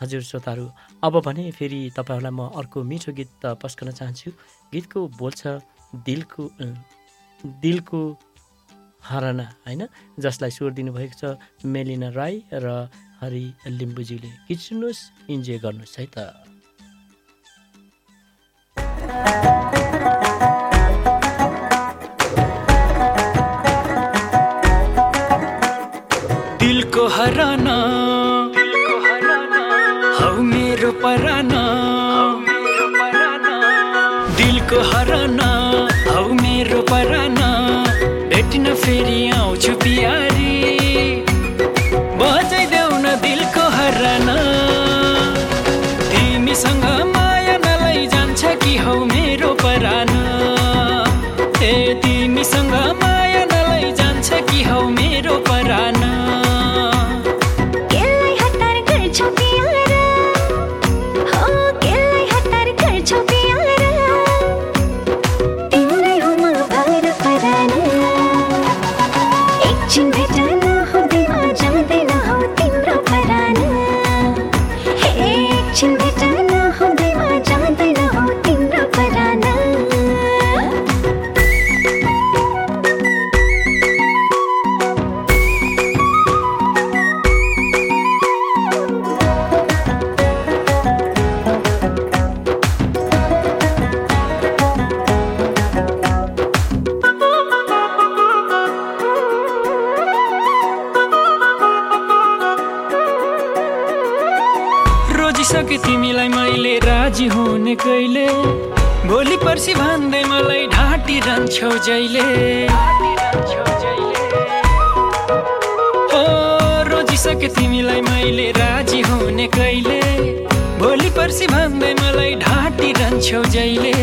हजुर श्रोताहरू अब भने फेरि तपाईँहरूलाई म अर्को मिठो गीत पस्कन चाहन्छु। गीतको बोल छ दिलको दिलको हरना होइन? जसलाई स्वर दिनुभएको छ मेलिना राई र हरि लिम्बुज्यूले गीत सुन्नुहोस् इन्जोय गर्नुहोस् है त। दिलको हराना। हौ मेरो पराना। दिलको हराना। हौ मेरो पराना। भेट्न फेरि आउँछु तिमीलाई मैले राजी हुने कहिले? भोलि पर्सि भन्दै मलाई ढाँटिरहन्छौ जहिले हो रोजिसके तिमीलाई मैले राजी हुने कहिले? भोलि पर्सि भन्दै मलाई ढाँटिरहन्छौ जहिले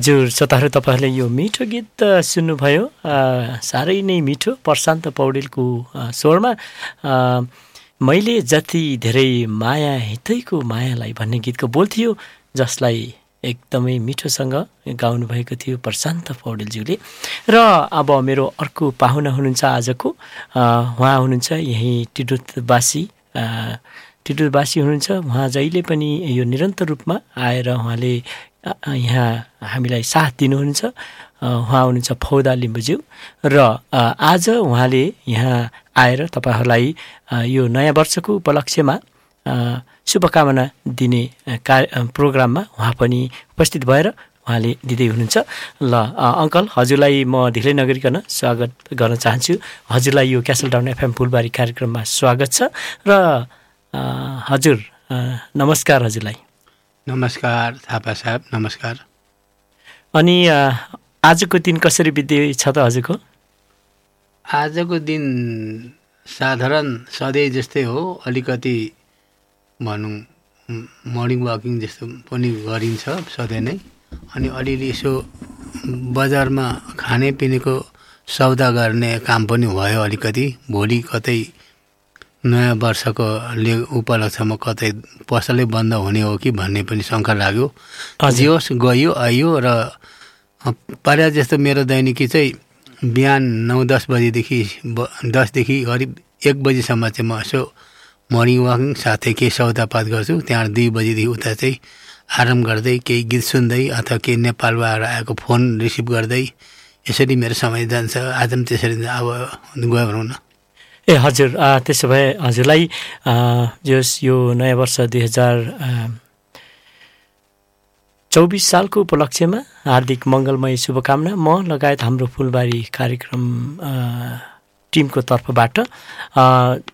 हजुर श्रोताहरू तपाईँहरूले यो मिठो गीत सुन्नुभयो। साह्रै नै मिठो प्रशान्त पौडेलको स्वरमा। मैले जति धेरै माया हितैको मायालाई भन्ने गीतको बोल थियो जसलाई एकदमै मिठोसँग गाउनुभएको थियो प्रशान्त पौडेलज्यूले। र अब मेरो अर्को पाहुना हुनुहुन्छ आजको। उहाँ हुनुहुन्छ यहीँ टिडुतवासी। अ, टिटुलवासी हुनुहुन्छ। उहाँ जहिले पनि यो निरन्तर रूपमा आएर उहाँले यहाँ हामीलाई साथ दिनुहुन्छ। उहाँ हुनुहुन्छ फौदा लिम्बुज्यू। र आज उहाँले यहाँ आएर तपाईँहरूलाई यो नयाँ वर्षको उपलक्ष्यमा शुभकामना दिने कार्य प्रोग्राममा उहाँ पनि उपस्थित भएर उहाँले दिँदै हुनुहुन्छ। ल अङ्कल हजुरलाई म ढिलै नगरिकन स्वागत गर्न चाहन्छु। हजुरलाई यो क्यासल डाउन एफएम फुलबारी कार्यक्रममा स्वागत छ। र हजुर नमस्कार हजुरलाई। नमस्कार थापा साहब नमस्कार। अनि आजको दिन कसरी बित्दैछ त हजुरको आजको दिन साधारण सधैँ जस्तै हो अलिकति भनौँ मर्निङ वाकिङ जस्तो पनि गरिन्छ सधैँ नै। अनि अलिअलि यसो बजारमा खानेपिनेको सौदा गर्ने काम पनि भयो अलिकति। भोलि कतै नयाँ वर्षको ले उपलक्ष्यमा कतै पसलै बन्द हुने हो कि भन्ने पनि शङ्का लाग्यो। होस् गयो आइयो र प्रायः जस्तो मेरो दैनिकी चाहिँ बिहान नौ दस बजीदेखि दसदेखि करिब एक बजीसम्म चाहिँ म यसो मर्निङ वाकिङ साथै केही सौदापात गर्छु। त्यहाँ दुई बजीदेखि उता चाहिँ आराम गर्दै केही गीत सुन्दै अथवा केही नेपालबाट आएको फोन रिसिभ गर्दै यसरी मेरो समय जान्छ आज पनि त्यसरी अब गयो भनौँ न। ए हजुर त्यसो भए हजुरलाई जस यो नयाँ वर्ष दुई हजार चौबिस सालको उपलक्ष्यमा हार्दिक मङ्गलमय शुभकामना। म लगायत हाम्रो फुलबारी कार्यक्रम टिमको तर्फबाट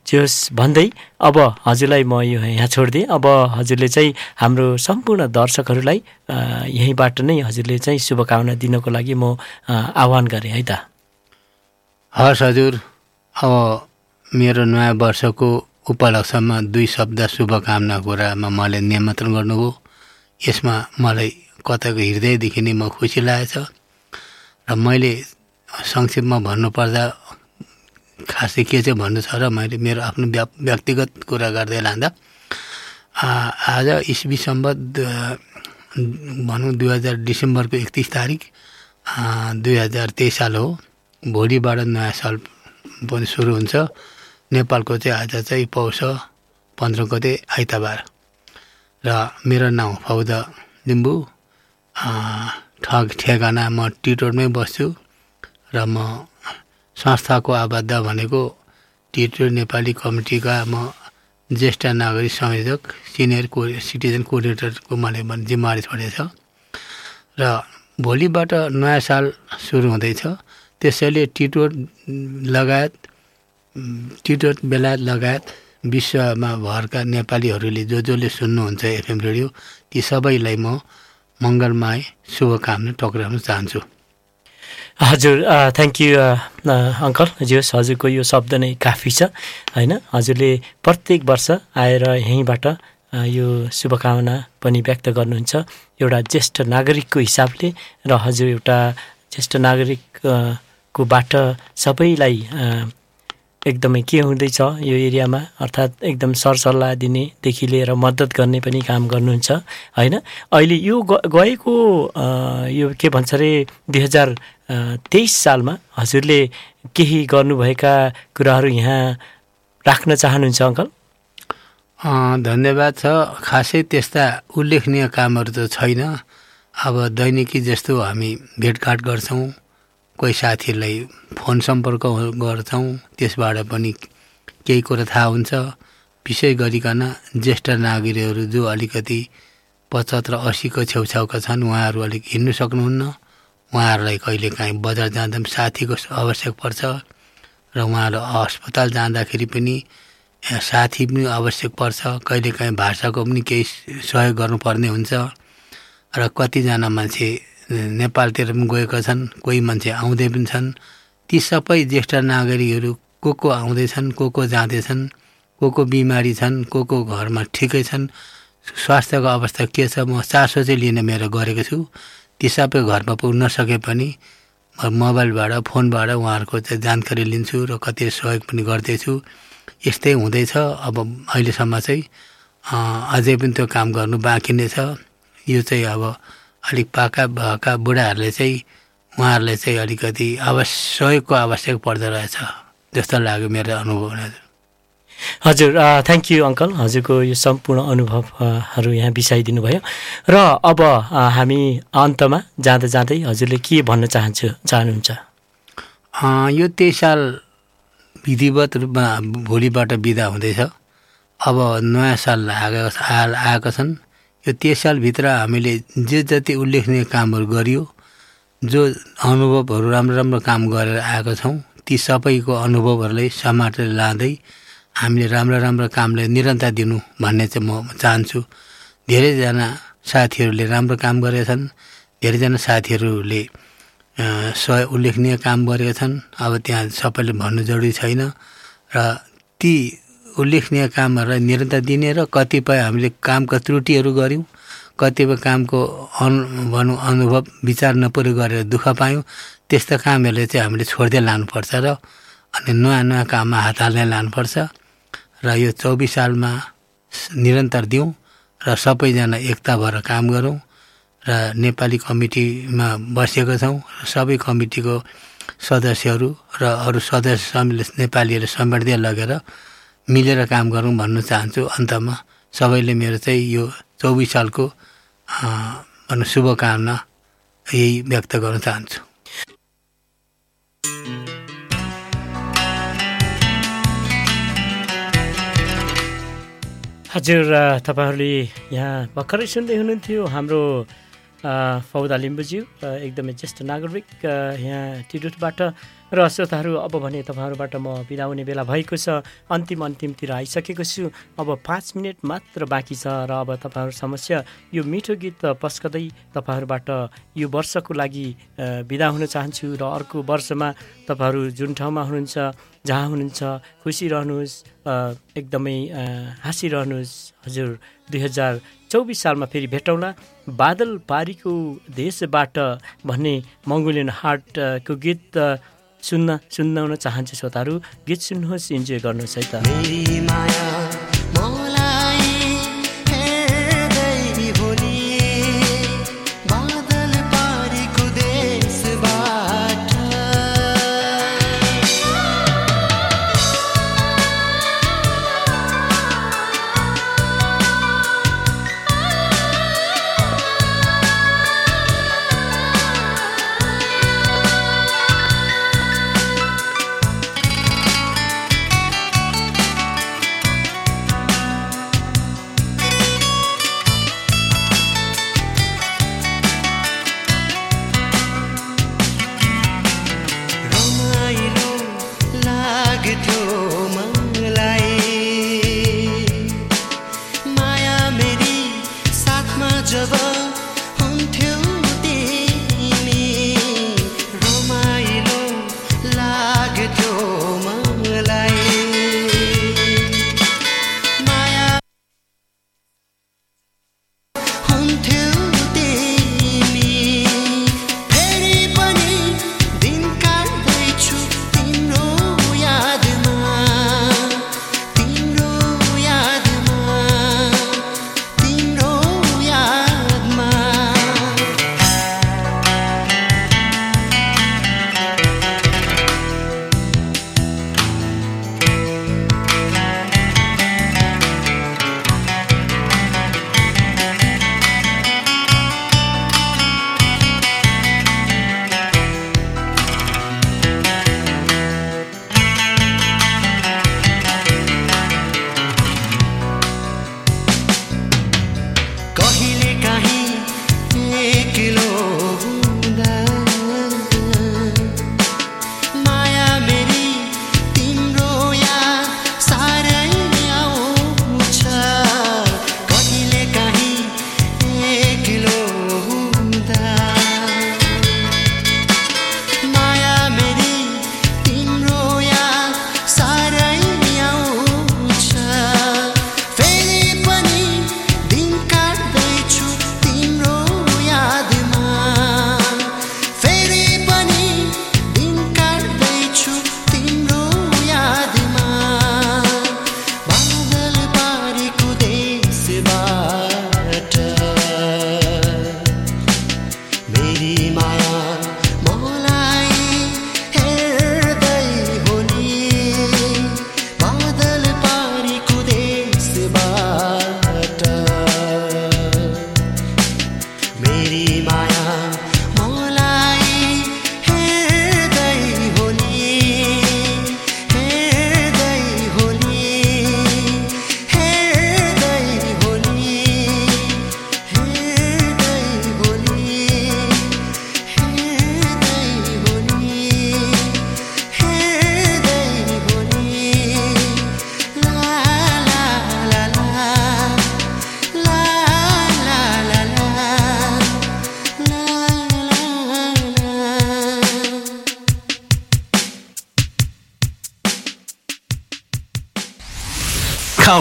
जस भन्दै अब हजुरलाई म यो यहाँ छोडिदिएँ। अब हजुरले चाहिँ हाम्रो सम्पूर्ण दर्शकहरूलाई यहीँबाट नै हजुरले चाहिँ शुभकामना दिनको लागि म आह्वान गरेँ है त। हस् हजुर अब मेरो नयाँ वर्षको उपलक्ष्यमा दुई शब्द शुभकामना कुरामा मलाई निमन्त्रण गर्नुभयो। यसमा मलाई कताको हृदयदेखि नै म खुसी लागेछ र मैले संक्षेपमा भन्नुपर्दा खासै के चाहिँ भन्नु छ र मैले मेरो आफ्नो व्या व्यक्तिगत कुरा गर्दै लाँदा आज इस्वी सम्बत भनौँ दुई हजार डिसेम्बरको एकतिस तारिक दुई हजार तेइस साल हो। भोलिबाट नयाँ साल पनि सुरु हुन्छ। नेपालको चाहिँ आज चाहिँ पौष पन्ध्र गते आइतबार। र मेरो नाउँ फौदा लिम्बू। ठग ठेगाना म टिटोडमै बस्छु र म संस्थाको आबद्ध भनेको टिटोड नेपाली कमिटीका म ज्येष्ठ नागरिक संयोजक सिनियर को सिटिजन कोअर्डिनेटरको मन जिम्मेवारी छोडेछ। र भोलिबाट नयाँ साल सुरु हुँदैछ। त्यसैले टिटोड लगायत टिटोड बेलायत लगायत विश्वमा भरका नेपालीहरूले जो जसले सुन्नुहुन्छ एफएम रेडियो ती सबैलाई म मङ्गलमय शुभकामना टक्राउन चाहन्छु। हजुर थ्याङ्क यू अङ्कल। हजुर हजुरको यो शब्द नै काफी छ होइन? हजुरले प्रत्येक वर्ष आएर यहीँबाट यो शुभकामना पनि व्यक्त गर्नुहुन्छ। एउटा ज्येष्ठ नागरिकको हिसाबले र हजुर एउटा ज्येष्ठ नागरिक अ, को बाट सबैलाई एकदमै के हुँदैछ यो एरियामा? अर्थात् एकदम सरसल्लाह दिनेदेखि लिएर मद्दत गर्ने पनि काम गर्नुहुन्छ होइन? अहिले यो गएको यो के भन्छ अरे दुई हजार तेइस सालमा हजुरले केही गर्नुभएका कुराहरू यहाँ राख्न चाहनुहुन्छ अङ्कल? धन्यवाद छ। खासै त्यस्ता उल्लेखनीय कामहरू त छैन। अब दैनिकी जस्तो हामी भेटघाट गर्छौँ। कोही साथीहरूलाई फोन सम्पर्क गर्छौँ। त्यसबाट पनि केही कुरा थाहा हुन्छ। विशेष गरिकन ज्येष्ठ नागरिकहरू जो अलिकति पचहत्तर असीको छेउछाउका छन् उहाँहरू अलिक हिँड्नु सक्नुहुन्न। उहाँहरूलाई कहिले काहीँ बजार जाँदा पनि साथीको आवश्यक पर्छ र उहाँहरू अस्पताल जाँदाखेरि पनि साथी पनि आवश्यक पर्छ। कहिलेकाहीँ भाषाको पनि केही सहयोग गर्नुपर्ने हुन्छ। र कतिजना मान्छे नेपालतिर पनि गएका छन् कोही मान्छे आउँदै पनि छन्। ती सबै ज्येष्ठ नागरिकहरू को को आउँदैछन् को को जाँदैछन् को को बिमारी छन् को को घरमा ठिकै छन् स्वास्थ्यको अवस्था के छ म चासो चाहिँ लिन मेरो गरेको छु। ती सबै घरमा पुग्न नसके पनि म मोबाइलबाट फोनबाट उहाँहरूको चाहिँ जानकारी लिन्छु र कति सहयोग पनि गर्दैछु। यस्तै हुँदैछ। अब अहिलेसम्म चाहिँ अझै पनि त्यो काम गर्नु बाँकी नै छ। यो चाहिँ अब अलिक पाका भएका बुढाहरूले चाहिँ उहाँहरूलाई चाहिँ अलिकति आवश्यक सहयोगको आवश्यक पर्दो रहेछ जस्तो लाग्यो मेरो अनुभवमा हजुर थ्याङ्क यू अङ्कल हजुरको यो सम्पूर्ण अनुभवहरू यहाँ बिसाइदिनु भयो र अब हामी अन्तमा जाँदा जाँदै हजुरले के भन्न चाहन्छु चाहनुहुन्छ? यो तेइस साल विधिवत रूपमा भोलिबाट बिदा हुँदैछ। अब नयाँ साल आएको आएका छन्। यो तेइस सालभित्र हामीले जे जति उल्लेखनीय कामहरू गरियो जो अनुभवहरू राम्रो राम्रो काम गरेर आएका छौँ ती सबैको अनुभवहरूलाई समातेर लाँदै हामीले राम्रो राम्रो कामलाई निरन्तर दिनु भन्ने चाहिँ म चाहन्छु। धेरैजना साथीहरूले राम्रो काम गरेका छन् धेरैजना साथीहरूले सय उल्लेखनीय काम गरेका छन्। अब त्यहाँ सबैले भन्नु जरुरी छैन। र ती उल्लेखनीय कामहरूलाई निरन्तर दिने र कतिपय हामीले कामका त्रुटिहरू गऱ्यौँ कतिपय कामको अनु भनौँ अनुभव विचार नपुरो गरेर दुःख पायौँ त्यस्ता कामहरूले चाहिँ हामीले छोड्दै लानुपर्छ र अनि नयाँ नयाँ काममा हात हाल्दै लानुपर्छ र यो चौबिस सालमा निरन्तर दिउँ र सबैजना एकता भएर काम गरौँ र नेपाली कमिटीमा बसेका छौँ सबै कमिटीको सदस्यहरू र अरू सदस्य नेपालीहरू समेट्दै लगेर मिलेर काम गरौँ भन्न चाहन्छु। अन्तमा सबैले मेरो चाहिँ यो चौबिस सालको अँ, भनौँ शुभकामना यही व्यक्त गर्न चाहन्छु। हजुर तपाईँहरूले यहाँ भर्खरै सुन्दै हुनुहुन्थ्यो हाम्रो फौदा लिम्बुज्यू एकदमै ज्येष्ठ नागरिक यहाँ टिडुटबाट र श्रोताहरू अब भने तपाईँहरूबाट म बिदा हुने बेला भएको छ। अन्तिम अन्तिमतिर आइसकेको छु। अब पाँच मिनट मात्र बाँकी छ र अब तपाईँहरू समस्या यो मिठो गीत पस्कदै तपाईँहरूबाट यो वर्षको लागि बिदा हुन चाहन्छु र अर्को वर्षमा तपाईँहरू जुन ठाउँमा हुनुहुन्छ जहाँ हुनुहुन्छ खुसी रहनुहोस् एकदमै हाँसिरहनुहोस् हजुर दुई हजार चौबिस सालमा फेरि भेटौँला। बादल पारीको देशबाट भन्ने मङ्गोलियन हार्टको गीत सुन्न सुनाउन चाहन्छु श्रोताहरू गीत सुन्नुहोस् इन्जोय गर्नुहोस् है त।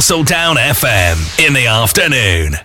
Castledown FM in the afternoon.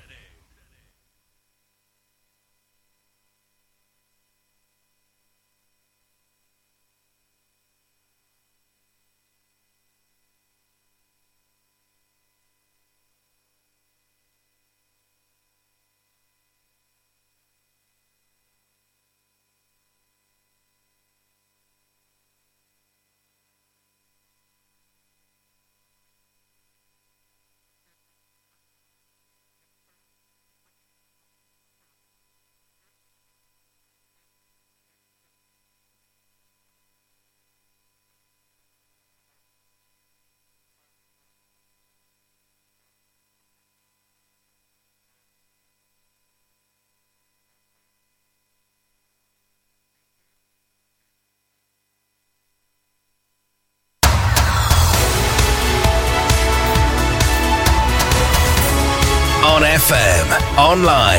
online.